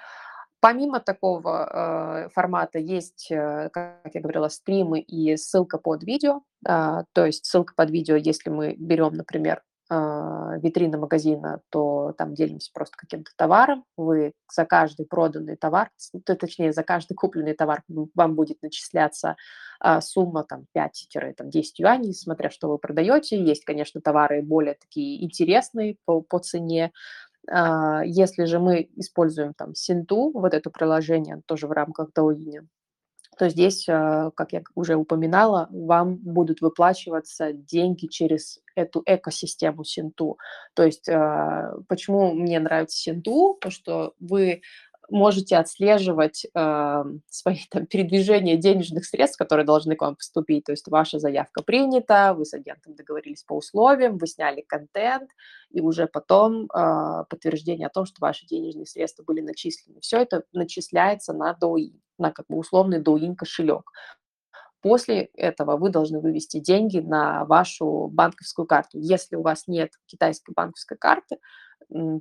Помимо такого э, формата есть, э, как я говорила, стримы и ссылка под видео. Э, то есть ссылка под видео, если мы берем, например, витрина магазина, то там делимся просто каким-то товаром. Вы за каждый проданный товар, точнее, за каждый купленный товар вам будет начисляться а, сумма там 5-10 юаней, смотря что вы продаете. Есть, конечно, товары более такие интересные по, по цене. А, если же мы используем там Синту, вот это приложение тоже в рамках Douyin, то здесь, э, как я уже упоминала, вам будут выплачиваться деньги через эту экосистему Синту. То есть э, почему мне нравится Синту? Потому что вы можете отслеживать э, свои там, передвижения денежных средств, которые должны к вам поступить. То есть ваша заявка принята, вы с агентом договорились по условиям, вы сняли контент, и уже потом э, подтверждение о том, что ваши денежные средства были начислены. Все это начисляется на Douyin, на как бы условный Douyin кошелек. После этого вы должны вывести деньги на вашу банковскую карту. Если у вас нет китайской банковской карты,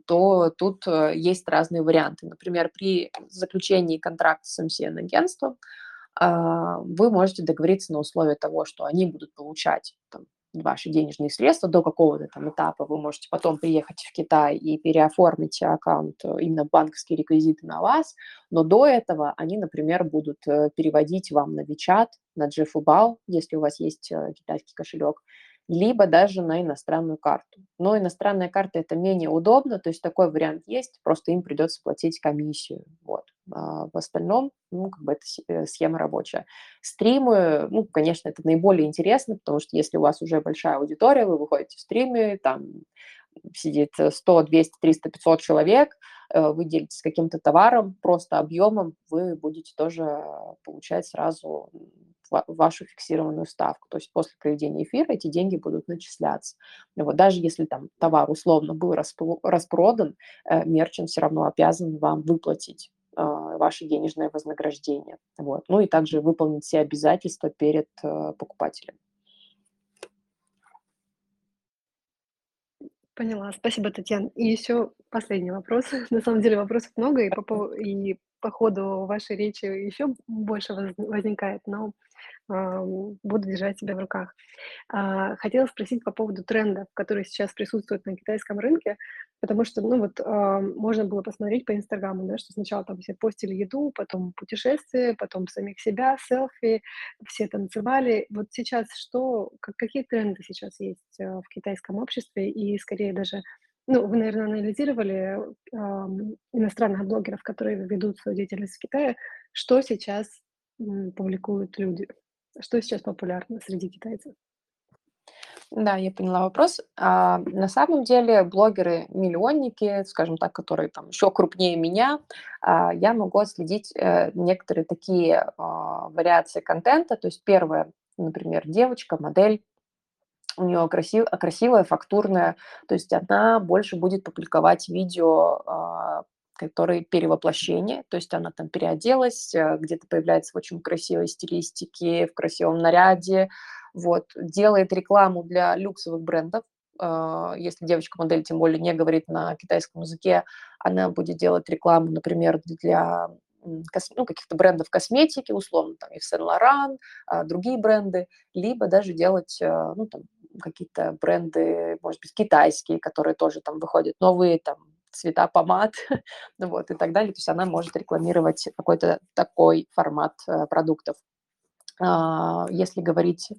то тут э, есть разные варианты. Например, при заключении контракта с MCN-агентством а, вы можете договориться на условии того, что они будут получать там, ваши денежные средства до какого-то там этапа. Вы можете потом приехать в Китай и переоформить аккаунт, э, именно банковские реквизиты на вас, но до этого они, например, будут э, переводить вам на WeChat, на Джифубау, если у вас есть китайский кошелек, либо даже на иностранную карту. Но иностранная карта это менее удобно, то есть такой вариант есть, просто им придется платить комиссию. Вот. А в остальном, ну, как бы это э, схема рабочая. Стримы, ну, конечно, это наиболее интересно, потому что если у вас уже большая аудитория, вы выходите в стримы, там сидит 100, 200, 300, 500 человек, вы делитесь каким-то товаром, просто объемом, вы будете тоже получать сразу вашу фиксированную ставку. То есть после проведения эфира эти деньги будут начисляться. Вот, даже если там товар условно был распродан, э, мерчант все равно обязан вам выплатить э, ваше денежное вознаграждение. Вот. Ну и также выполнить все обязательства перед э, покупателем. Поняла. Спасибо, Татьяна. И еще последний вопрос. На самом деле вопросов много, и по, и по ходу вашей речи еще больше возникает, но буду держать себя в руках. А, хотела спросить по поводу трендов, которые сейчас присутствуют на китайском рынке, потому что, ну вот, можно было посмотреть по Инстаграму, да, что сначала там все постили еду, потом путешествия, потом самих себя, селфи, все танцевали. Вот сейчас что, как, какие тренды сейчас есть э, в китайском обществе и скорее даже ну, вы, наверное, анализировали э, иностранных блогеров, которые ведут свою деятельность в Китае. Что сейчас м, публикуют люди? Что сейчас популярно среди китайцев? Да, я поняла вопрос. А, на самом деле блогеры-миллионники, скажем так, которые там еще крупнее меня, а, я могу отследить а, некоторые такие а, вариации контента. То есть первое, например, девочка, модель, у нее красив, красивая, фактурная, то есть она больше будет публиковать видео а, которые перевоплощение, то есть она там переоделась, э, где-то появляется в очень красивой стилистике, в красивом наряде, вот, делает рекламу для люксовых брендов, а, если девочка-модель, тем более, не говорит на китайском языке, она будет делать рекламу, например, для ну, каких-то брендов косметики, условно, там, Yves Saint Laurent, а, другие бренды, либо даже делать, а, ну, там, какие-то бренды, может быть, китайские, которые тоже там выходят новые, там, цвета помад, вот, и так далее. То есть она может рекламировать какой-то такой формат э, продуктов. А, если говорить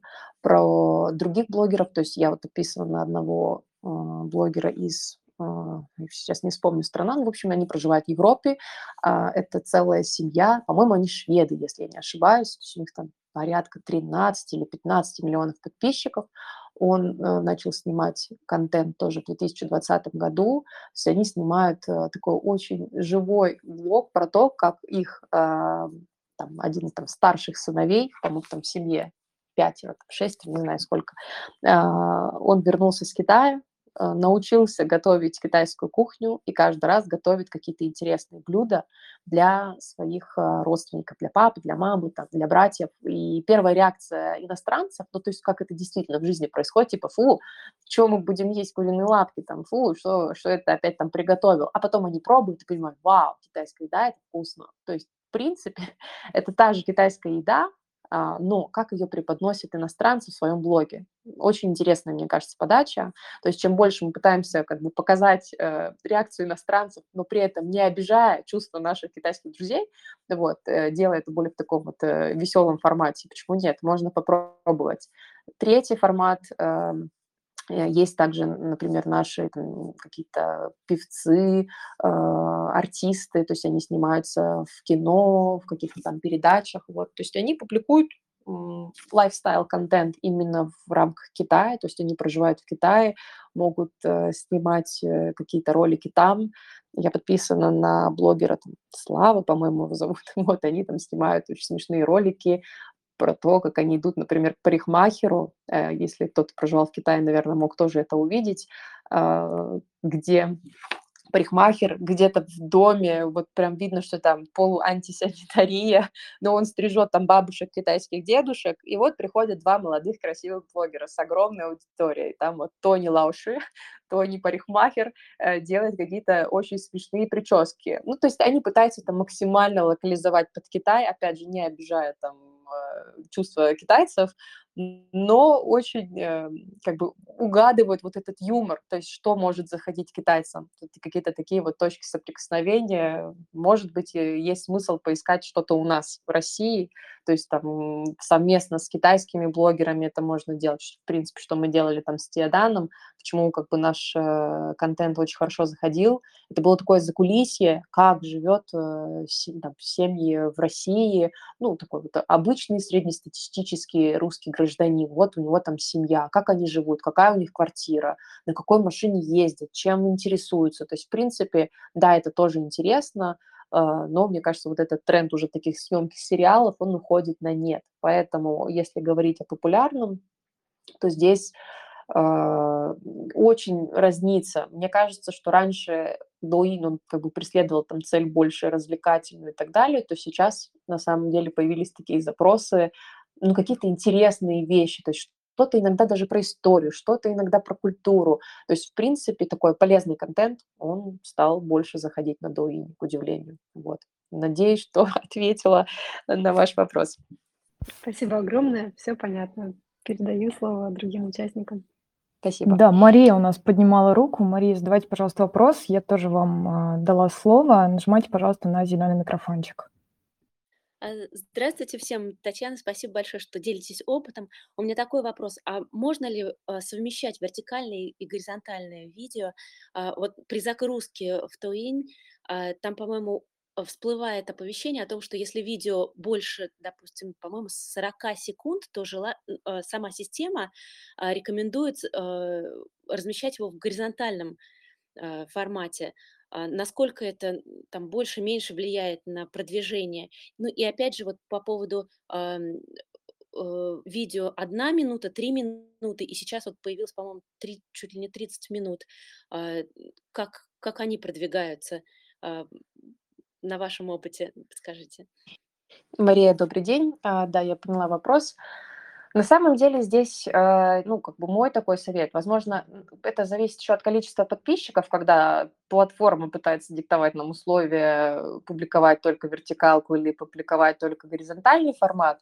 про других блогеров, то есть я вот подписана на одного блогера из а, сейчас не вспомню страна, но, в общем, они проживают в Европе, а, это целая семья, по-моему, они шведы, если я не ошибаюсь, у них там порядка 13 или 15 миллионов подписчиков. Он э, начал снимать контент тоже в 2020 году. То есть они снимают э, такой очень живой влог про то, как их а, там, один из там, старших сыновей, по-моему, там в семье пятеро, шестеро, не знаю сколько, он вернулся с Китая, научился готовить китайскую кухню и каждый раз готовит какие-то интересные блюда для своих э, родственников, для папы, для мамы, там, для братьев. И первая реакция иностранцев, ну, то есть как это действительно в жизни происходит, типа, фу, что мы будем есть куриные лапки, там, фу, что, что это опять там приготовил. А потом они пробуют и понимают, вау, китайская еда, это вкусно. То есть в принципе, это та же китайская еда, но как ее преподносят иностранцы в своем блоге. Очень интересная, мне кажется, подача. То есть чем больше мы пытаемся как бы показать э, реакцию иностранцев, но при этом не обижая чувства наших китайских друзей, вот, э, делая это более в таком вот э, веселом формате. Почему нет? Можно попробовать. Третий формат э, Э, есть также, например, наши какие-то певцы, э, артисты, то есть они снимаются в кино, в каких-то там передачах, вот, то есть они публикуют лайфстайл-контент именно в рамках Китая, то есть они проживают в Китае, могут э, снимать э, какие-то ролики там. Я подписана на блогера там, Слава, по-моему, его зовут. Вот они там снимают очень смешные ролики про то, как они идут, например, к парикмахеру. Э, если кто-то проживал в Китае, наверное, мог тоже это увидеть, а, где парикмахер где-то в доме, вот прям видно, что там полуантисанитария, но он стрижет там бабушек, китайских дедушек, и вот приходят два молодых красивых блогера с огромной аудиторией. Там вот Тони Лауши, Тони парикмахер э, делает какие-то очень смешные прически. Ну, то есть они пытаются там максимально локализовать под Китай, опять же, не обижая там Э, чувства китайцев, но очень э, как бы угадывают вот этот юмор, то есть что может заходить китайцам, какие-то такие вот точки соприкосновения. Может быть, есть смысл поискать что-то у нас в России, то есть там совместно с китайскими блогерами это можно делать, в принципе, что мы делали там с Теоданом, почему как бы наш э, контент очень хорошо заходил. Это было такое закулисье, как живет э, там, семьи в России, ну, такой вот обычный среднестатистический русский гражданин. Вот у него там семья, как они живут, какая у них квартира, на какой машине ездят, чем интересуются. То есть, в принципе, да, это тоже интересно, а, но мне кажется, вот этот тренд уже таких съемки сериалов, он уходит на нет. Поэтому, если говорить о популярном, то здесь э, очень разнится. Мне кажется, что раньше Доин, он как бы преследовал там цель больше развлекательную и так далее, то сейчас на самом деле появились такие запросы, ну, какие-то интересные вещи, то есть что-то иногда даже про историю, что-то иногда про культуру. То есть, в принципе, такой полезный контент, он стал больше заходить на Douyin, к удивлению. Вот. Надеюсь, что ответила на ваш вопрос. Спасибо огромное, все понятно. Передаю слово другим участникам. Спасибо. Да, Мария у нас поднимала руку. Мария, задавайте, пожалуйста, вопрос. Я тоже вам э, дала слово. Нажимайте, пожалуйста, на зеленый микрофончик. А, здравствуйте всем. Татьяна, спасибо большое, что делитесь опытом. У меня такой вопрос. А можно ли а, совмещать вертикальное и горизонтальное видео? А, вот при загрузке в Туин, там, по-моему, всплывает оповещение о том, что если видео больше, допустим, по-моему, 40 секунд, то жела... сама система рекомендует размещать его в горизонтальном формате. А, насколько это там больше-меньше влияет на продвижение. Ну и опять же вот по поводу э, видео одна минута, три минуты, и сейчас вот появилось, по-моему, 3, чуть ли не 30 минут. А, как, как они продвигаются а, на вашем опыте, подскажите? Мария, добрый день. Да, я поняла вопрос. На самом деле здесь, э, ну, как бы мой такой совет, возможно, это зависит еще от количества подписчиков, когда платформа пытается диктовать нам условия публиковать только вертикалку или публиковать только горизонтальный формат.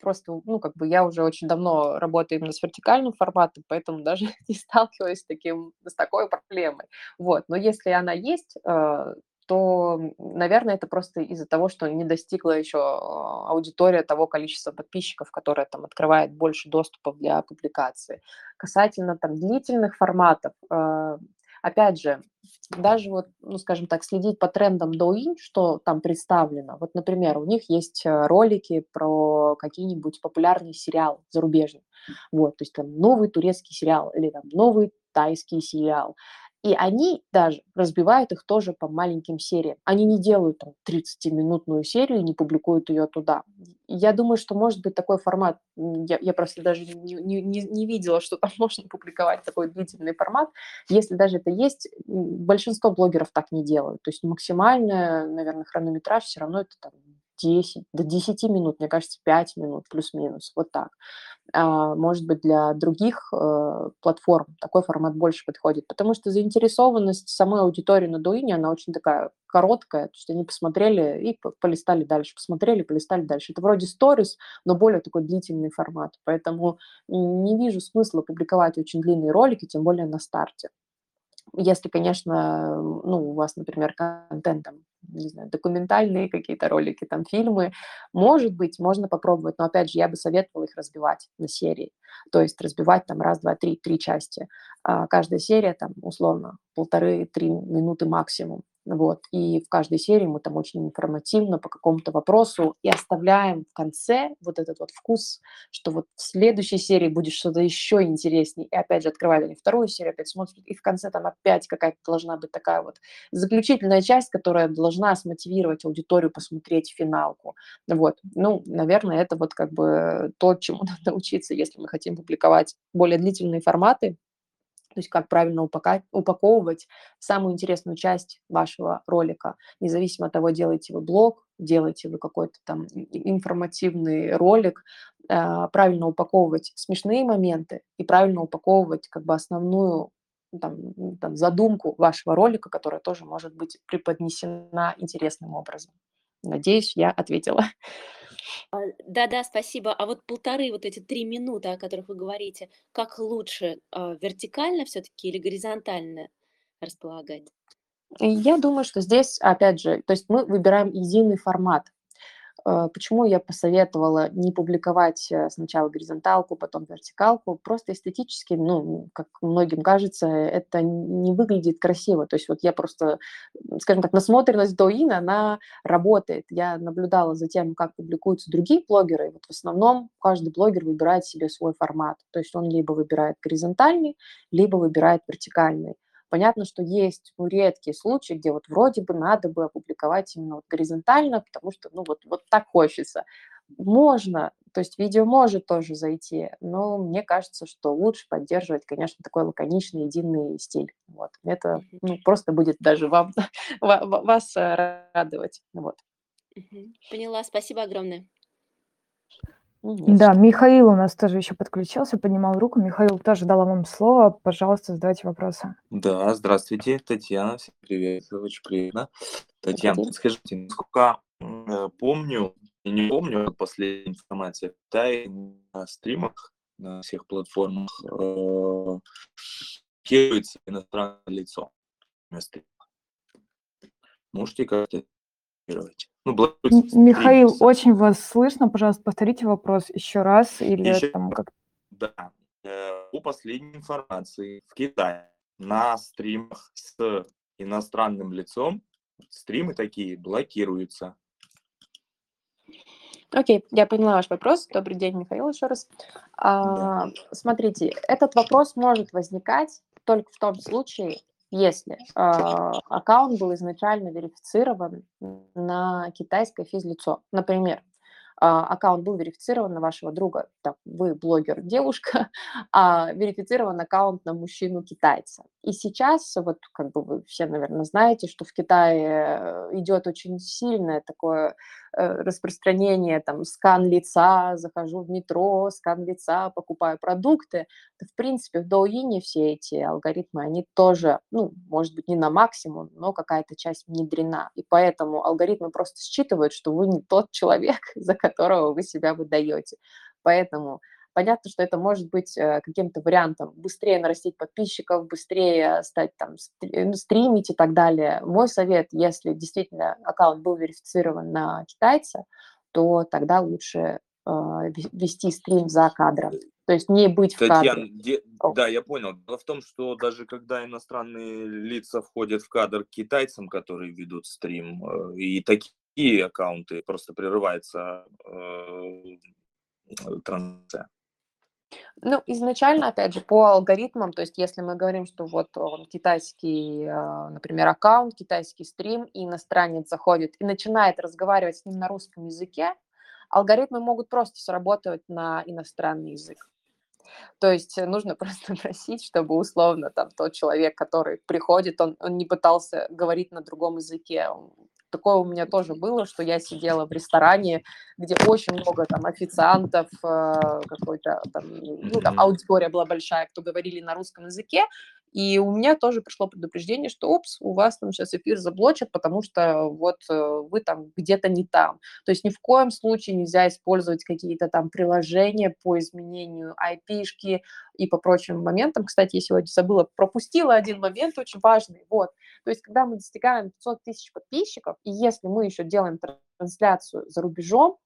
Просто, ну, как бы я уже очень давно работаю именно с вертикальным форматом, поэтому даже не сталкиваюсь с, таким, с такой проблемой. Вот. Но если она есть, э, то, наверное, это просто из-за того, что не достигла еще а, аудитория того количества подписчиков, которое там открывает больше доступов для публикации. Касательно там длительных форматов, э, опять же, даже вот, ну, скажем так, следить по трендам Douyin, что там представлено. Вот, например, у них есть э, ролики про какие-нибудь популярные сериалы зарубежные. Вот, то есть там новый турецкий сериал или там новый тайский сериал. И они даже разбивают их тоже по маленьким сериям. Они не делают там 30-минутную серию и не публикуют ее туда. Я думаю, что может быть такой формат. Я, я просто даже не, не, не видела, что там можно публиковать такой длительный формат. Если даже это есть, большинство блогеров так не делают. То есть максимальная, наверное, хронометраж все равно это там 10, до 10 минут, мне кажется, 5 минут плюс-минус, вот так. А, может быть, для других э, платформ такой формат больше подходит, потому что заинтересованность самой аудитории на Дуине, она очень такая короткая, то есть они посмотрели и полистали дальше, посмотрели, полистали дальше. Это вроде сторис, но более такой длительный формат, поэтому не вижу смысла публиковать очень длинные ролики, тем более на старте. Если, конечно, ну, у вас, например, контент там не знаю, документальные какие-то ролики, там фильмы, может быть, можно попробовать, но опять же, я бы советовала их разбивать на серии, то есть разбивать там раз, два, три, три части. А каждая серия там условно полторы-три минуты максимум. Вот. И в каждой серии мы там очень информативно по какому-то вопросу и оставляем в конце вот этот вот вкус, что вот в следующей серии будет что-то еще интереснее. И опять же открывают они вторую серию, опять смотрят, и в конце там опять какая-то должна быть такая вот заключительная часть, которая должна смотивировать аудиторию посмотреть финалку. Вот. Ну, наверное, это вот как бы то, чему надо учиться, если мы хотим публиковать более длительные форматы, то есть как правильно упаковывать самую интересную часть вашего ролика, независимо от того, делаете вы блог, делаете вы какой-то там информативный ролик, а, правильно упаковывать смешные моменты и правильно упаковывать как бы основную там, там, задумку вашего ролика, которая тоже может быть преподнесена интересным образом. Надеюсь, я ответила. А, да-да, спасибо. А вот полторы вот эти три минуты, о которых вы говорите, как лучше, а, вертикально все-таки или горизонтально располагать? Я думаю, что здесь, опять же, то есть мы выбираем единый формат. Э, почему я посоветовала не публиковать э, сначала горизонталку, потом вертикалку? Просто эстетически, ну, как многим кажется, это не выглядит красиво. То есть вот я просто, скажем так, насмотренность Доина, она работает. Я наблюдала за тем, как публикуются другие блогеры. Вот в основном каждый блогер выбирает себе свой формат. То есть он либо выбирает горизонтальный, либо выбирает вертикальный. Понятно, что есть ну, редкие случаи, где вот вроде бы надо бы опубликовать именно вот горизонтально, потому что ну вот, вот так хочется. Можно, то есть видео может тоже зайти, но мне кажется, что лучше поддерживать, конечно, такой лаконичный, единый стиль. Вот. Это ну, просто будет даже вам, вас э, радовать. Вот. Поняла, спасибо огромное. Да, Михаил у нас тоже еще подключился, поднимал руку. Михаил тоже дала вам слово. Пожалуйста, задавайте вопросы. Да, здравствуйте, Татьяна, всем привет, очень приятно. Татьяна, скажите, насколько э, помню, не помню последняя информация, в Китае на стримах, на всех платформах э, иностранное лицо на стримах. Можете как-то ну, Михаил, стрим. очень вас слышно. Пожалуйста, повторите вопрос еще раз или еще там как Да. Э, по последней информации в Китае на стримах с иностранным лицом стримы такие блокируются. Окей, okay, я поняла ваш вопрос. Добрый день, Михаил, еще раз. А, смотрите, этот вопрос может возникать только в том случае, если э, аккаунт был изначально верифицирован на китайское физлицо. Например, э, аккаунт был верифицирован на вашего друга, так, вы блогер-девушка, а верифицирован аккаунт на мужчину-китайца. И сейчас, вот как бы вы все, наверное, знаете, что в Китае э, идет очень сильное такое э, распространение, там, скан лица, захожу в метро, скан лица, покупаю продукты. В принципе, в Доуине все эти алгоритмы, они тоже, ну, может быть, не на максимум, но какая-то часть внедрена. И поэтому алгоритмы просто считывают, что вы не тот человек, за которого вы себя выдаете. Поэтому Понятно, что это может быть э, каким-то вариантом быстрее нарастить подписчиков, быстрее стать там ну, стримить и так далее. Мой совет, если действительно аккаунт был верифицирован на китайца, то тогда лучше э, вести стрим за кадром. То есть не быть Татьяна, в кадре. Де, да, я понял. Дело в том, что даже когда иностранные лица входят в кадр к китайцам, которые ведут стрим, э, и такие аккаунты просто прерывается э, трансляция. Ну, изначально, опять же, по алгоритмам, то есть если мы говорим, что вот он китайский, а, например, аккаунт, китайский стрим, и иностранец заходит и начинает разговаривать с ним на русском языке, алгоритмы могут просто сработать на иностранный язык. То есть нужно просто просить, чтобы условно там тот человек, который приходит, он, он не пытался говорить на другом языке, он Такое у меня тоже было, что я сидела в ресторане, где очень много там официантов, э, какой-то там, ну, там аудитория была большая, кто говорили на русском языке, и у меня тоже пришло предупреждение, что, опс, у вас там сейчас эфир заблочат, потому что вот э, вы там где-то не там. То есть ни в коем случае нельзя использовать какие-то там приложения по изменению IP-шки и по прочим моментам. Кстати, я сегодня забыла, пропустила один момент очень важный. Вот. То есть когда мы достигаем 500 тысяч подписчиков, и если мы еще делаем трансляцию за рубежом,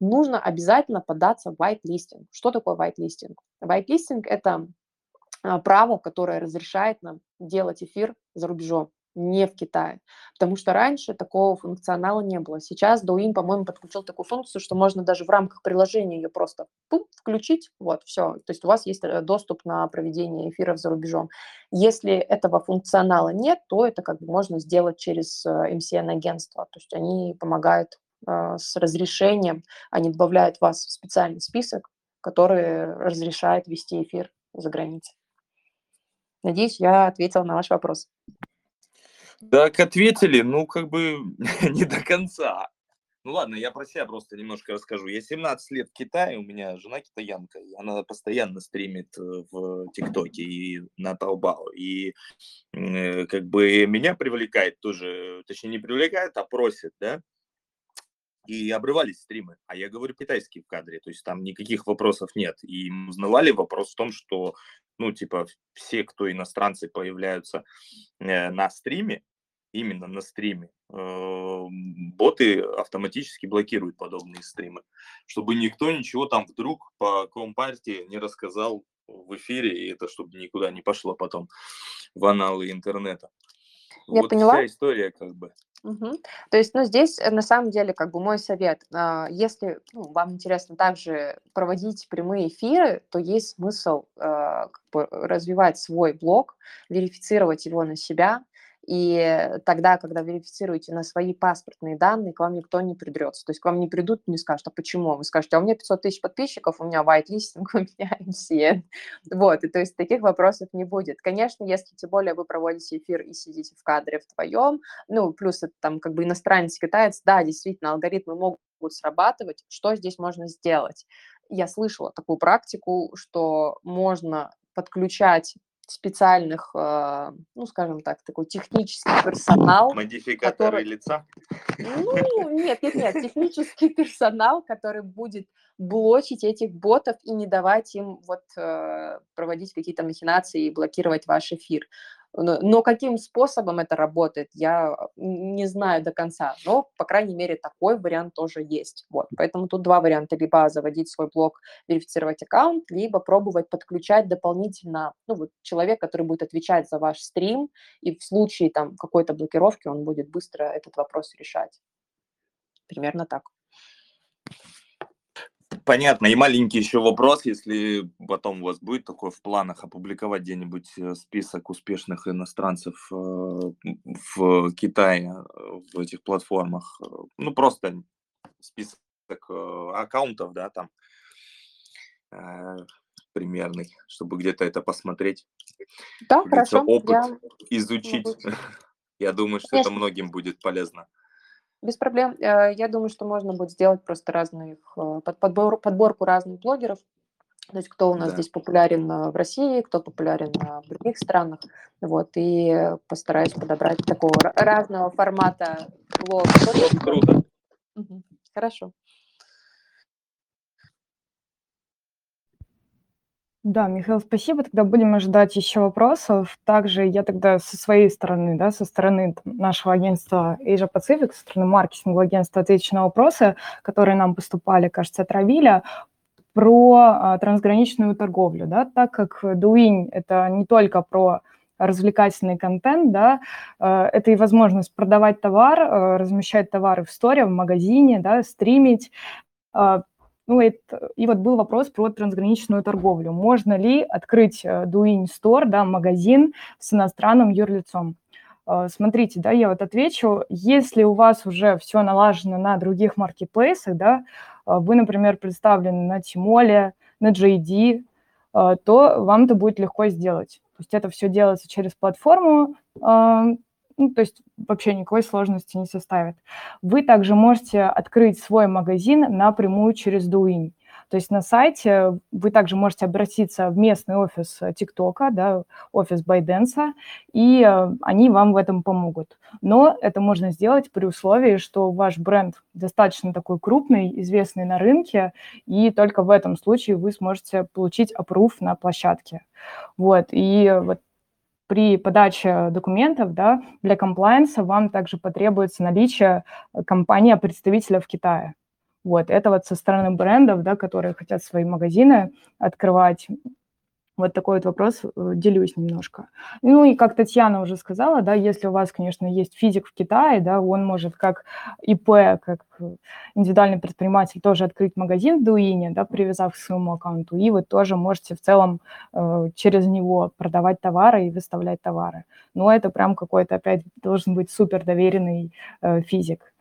нужно обязательно податься в whitelisting. Что такое whitelisting? Whitelisting – это право, которое разрешает нам делать эфир за рубежом, не в Китае. Потому что раньше такого функционала не было. Сейчас Douyin, по-моему, подключил такую функцию, что можно даже в рамках приложения ее просто пум, включить, вот, все. То есть у вас есть э, доступ на проведение эфиров за рубежом. Если этого функционала нет, то это как бы можно сделать через MCN-агентство. То есть они помогают э, с разрешением, они добавляют вас в специальный список, который разрешает вести эфир за границей. Надеюсь, я ответила на ваш вопрос. Так, ответили, ну, как бы не до конца. Ну ладно, я про себя просто немножко расскажу. Я 17 лет в Китае, у меня жена китаянка, и она постоянно стримит э, в ТикТоке и на Таобао. И э, как бы меня привлекает тоже, точнее не привлекает, а просит, да, и обрывались стримы. А я говорю китайский в кадре, то есть там никаких вопросов нет. И узнавали вопрос в том, что, ну, типа, все, кто иностранцы появляются э, на стриме, именно на стриме, э, боты автоматически блокируют подобные стримы, чтобы никто ничего там вдруг по компартии не рассказал в эфире, и это чтобы никуда не пошло потом в аналы интернета. Я вот поняла. вся история как бы. Угу. То есть, ну, здесь э, на самом деле, как бы мой совет, а, если ну, вам интересно также проводить прямые эфиры, то есть смысл а, как бы развивать свой блог, верифицировать его на себя, и тогда, когда верифицируете на свои паспортные данные, к вам никто не придрется. То есть к вам не придут, не скажут, а почему? Вы скажете, а у меня 500 тысяч подписчиков, у меня white listing, у меня MCN. Вот, и то есть таких вопросов не будет. Конечно, если тем более вы проводите эфир и сидите в кадре вдвоем, ну, плюс это там как бы иностранец, китаец, да, действительно, алгоритмы могут срабатывать. Что здесь можно сделать? Я слышала такую практику, что можно подключать специальных, э, ну, скажем так, такой технический персонал. Модификаторы который... лица? Ну, нет, нет, нет, технический персонал, который будет блочить этих ботов и не давать им вот э, проводить какие-то махинации и блокировать ваш эфир. Но каким способом это работает, я не знаю до конца. Но, по крайней мере, такой вариант тоже есть. Вот. Поэтому тут два варианта. Либо заводить свой блог, верифицировать аккаунт, либо пробовать подключать дополнительно ну, вот, человек, который будет отвечать за ваш стрим, и в случае там какой-то блокировки он будет быстро этот вопрос решать. Примерно так. Понятно. И маленький еще вопрос, если потом у вас будет такое в планах опубликовать где-нибудь э, список успешных иностранцев э, в Китае, э, в этих платформах. Ну, просто список аккаунтов, да, там. примерный, чтобы где-то это посмотреть. Да, хорошо. Опыт Я... изучить. Я думаю, что Конечно. это многим будет полезно. Без проблем. Э, Я думаю, что можно будет сделать просто разных, э, под- подбор, подборку разных блогеров. То есть кто у нас Да. здесь популярен э, в России, кто популярен в других странах. Вот, и постараюсь подобрать такого ра- разного формата блог. Круто. Мгм. Хорошо. Да, Михаил, спасибо. Тогда будем ожидать еще вопросов. Также я тогда со своей стороны, да, со стороны нашего агентства Asia Pacific, со стороны маркетингового агентства отвечу на вопросы, которые нам поступали, кажется, от Равиля, про а, трансграничную торговлю, да, так как Дуинь – это не только про развлекательный контент, да, э, это и возможность продавать товар, э, размещать товары в сторе, в магазине, да, стримить, э, ну, это, и вот был вопрос про трансграничную торговлю. Можно ли открыть Дуинь Store, да, магазин с иностранным юрлицом? Э, Смотрите, да, я вот отвечу, если у вас уже все налажено на других маркетплейсах, да, э, вы, например, представлены на Тимоле, на JD, э, то вам это будет легко сделать. То есть это все делается через платформу, э, ну, то есть вообще никакой сложности не составит. Вы также можете открыть свой магазин напрямую через Douyin. То есть на сайте вы также можете обратиться в местный офис ТикТока, да, офис Байденса, и э, они вам в этом помогут. Но это можно сделать при условии, что ваш бренд достаточно такой крупный, известный на рынке, и только в этом случае вы сможете получить аппрув на площадке. Вот, и вот при подаче документов да, для комплайенса вам также потребуется наличие компании-представителя в Китае. Вот, это вот со стороны брендов, да, которые хотят свои магазины открывать. Вот такой вот вопрос э, делюсь немножко. Ну и как Татьяна уже сказала, да, если у вас, конечно, есть физик в Китае, да, он может как ИП, как индивидуальный предприниматель тоже открыть магазин в Дуине, да, привязав к своему аккаунту, и вы тоже можете в целом э, через него продавать товары и выставлять товары. Но это прям какой-то опять должен быть супер доверенный э, физик.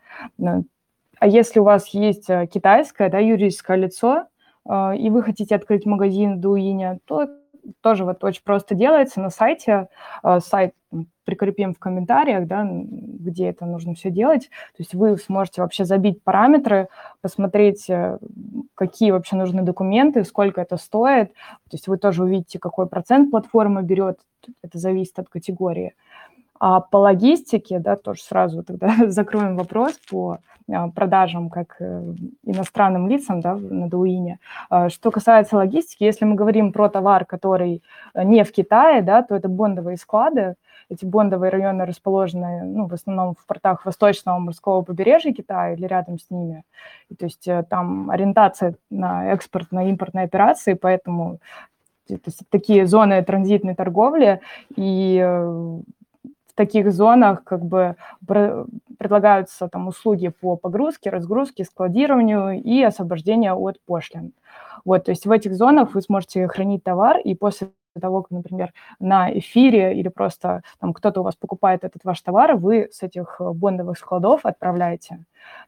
А если у вас есть э, китайское, да, юридическое лицо, э, и вы хотите открыть магазин в Дуине, то тоже вот очень просто делается на сайте. Э, сайт прикрепим в комментариях, да, где это нужно все делать. То есть вы сможете вообще забить параметры, посмотреть, э, какие вообще нужны документы, сколько это стоит. То есть вы тоже увидите, какой процент платформа берет. Это зависит от категории. А по логистике, да, тоже сразу тогда закроем вопрос по продажам как иностранным лицам да, на Дуине. Что касается логистики, если мы говорим про товар, который не в Китае, да, то это бондовые склады. Эти бондовые районы расположены ну, в основном в портах восточного морского побережья Китая или рядом с ними. И, то есть там ориентация на экспорт, на импортные операции, поэтому то есть, такие зоны транзитной торговли, и таких зонах как бы предлагаются там услуги по погрузке, разгрузке, складированию и освобождению от пошлин. Вот, то есть в этих зонах вы сможете хранить товар, и после того, как, например, на эфире или просто там кто-то у вас покупает этот ваш товар, вы с этих бондовых складов отправляете.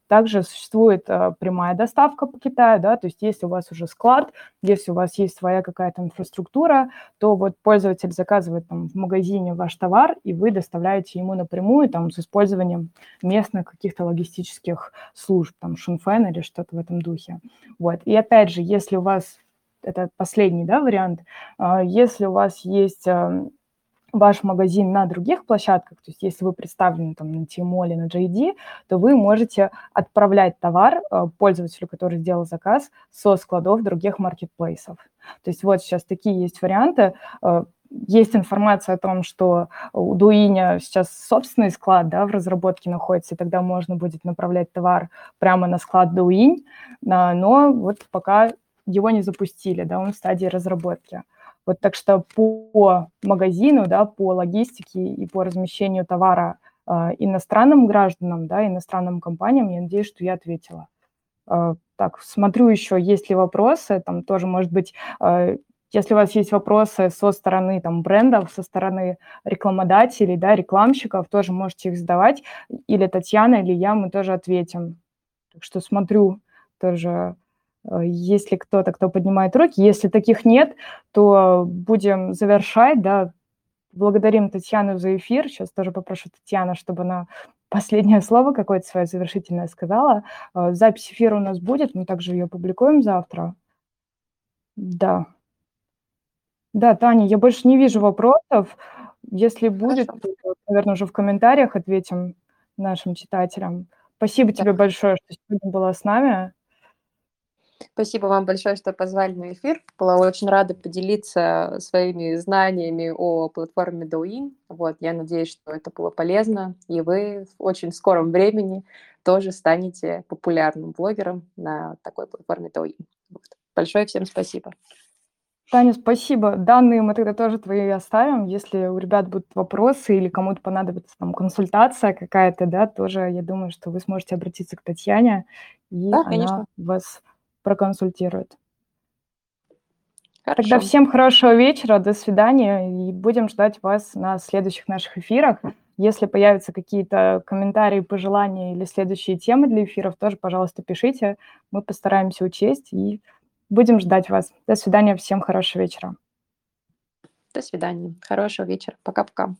Также существует э, прямая доставка по Китаю, да, то есть если у вас уже склад, если у вас есть своя какая-то инфраструктура, то вот пользователь заказывает там в магазине ваш товар, и вы доставляете ему напрямую там с использованием местных каких-то логистических служб, там Шунфен или что-то в этом духе. Вот. И опять же, если у вас это последний да, вариант. Если у вас есть ваш магазин на других площадках, то есть если вы представлены там на Тимоле, на JD, то вы можете отправлять товар пользователю, который сделал заказ, со складов других маркетплейсов. То есть вот сейчас такие есть варианты. Есть информация о том, что у Дуиня сейчас собственный склад да, в разработке находится, и тогда можно будет направлять товар прямо на склад Дуинь, но вот пока его не запустили, да, он в стадии разработки. Вот так что по магазину, да, по логистике и по размещению товара э, иностранным гражданам, да, иностранным компаниям, я надеюсь, что я ответила. Э, так, смотрю еще, есть ли вопросы, там тоже, может быть, э, если у вас есть вопросы со стороны там, брендов, со стороны рекламодателей, да, рекламщиков, тоже можете их задавать. Или Татьяна, или я, мы тоже ответим. Так что смотрю тоже э, есть ли кто-то, кто поднимает руки. Если таких нет, то будем завершать, да. Благодарим Татьяну за эфир. Сейчас тоже попрошу Татьяну, чтобы она последнее слово какое-то свое завершительное сказала. Э, запись эфира у нас будет, мы также ее публикуем завтра. Да. Да, Таня, я больше не вижу вопросов. Если будет, Хорошо. то, наверное, уже в комментариях ответим нашим читателям. Спасибо тебе большое, что сегодня была с нами. Спасибо вам большое, что позвали на эфир. Была очень рада поделиться своими знаниями о платформе Douyin. Вот, я надеюсь, что это было полезно, и вы в очень скором времени тоже станете популярным блогером на такой платформе Douyin. Вот. Большое всем спасибо. Таня, спасибо. Данные мы тогда тоже твои оставим. Если у ребят будут вопросы или кому-то понадобится там консультация какая-то, да, тоже я думаю, что вы сможете обратиться к Татьяне, и Да, она конечно. вас проконсультирует. Хорошо. Тогда всем хорошего вечера, до свидания, и будем ждать вас на следующих наших эфирах. Если появятся какие-то комментарии, пожелания или следующие темы для эфиров, тоже, пожалуйста, пишите. Мы постараемся учесть и будем ждать вас. До свидания, всем хорошего вечера. До свидания. Хорошего вечера. Пока-пока.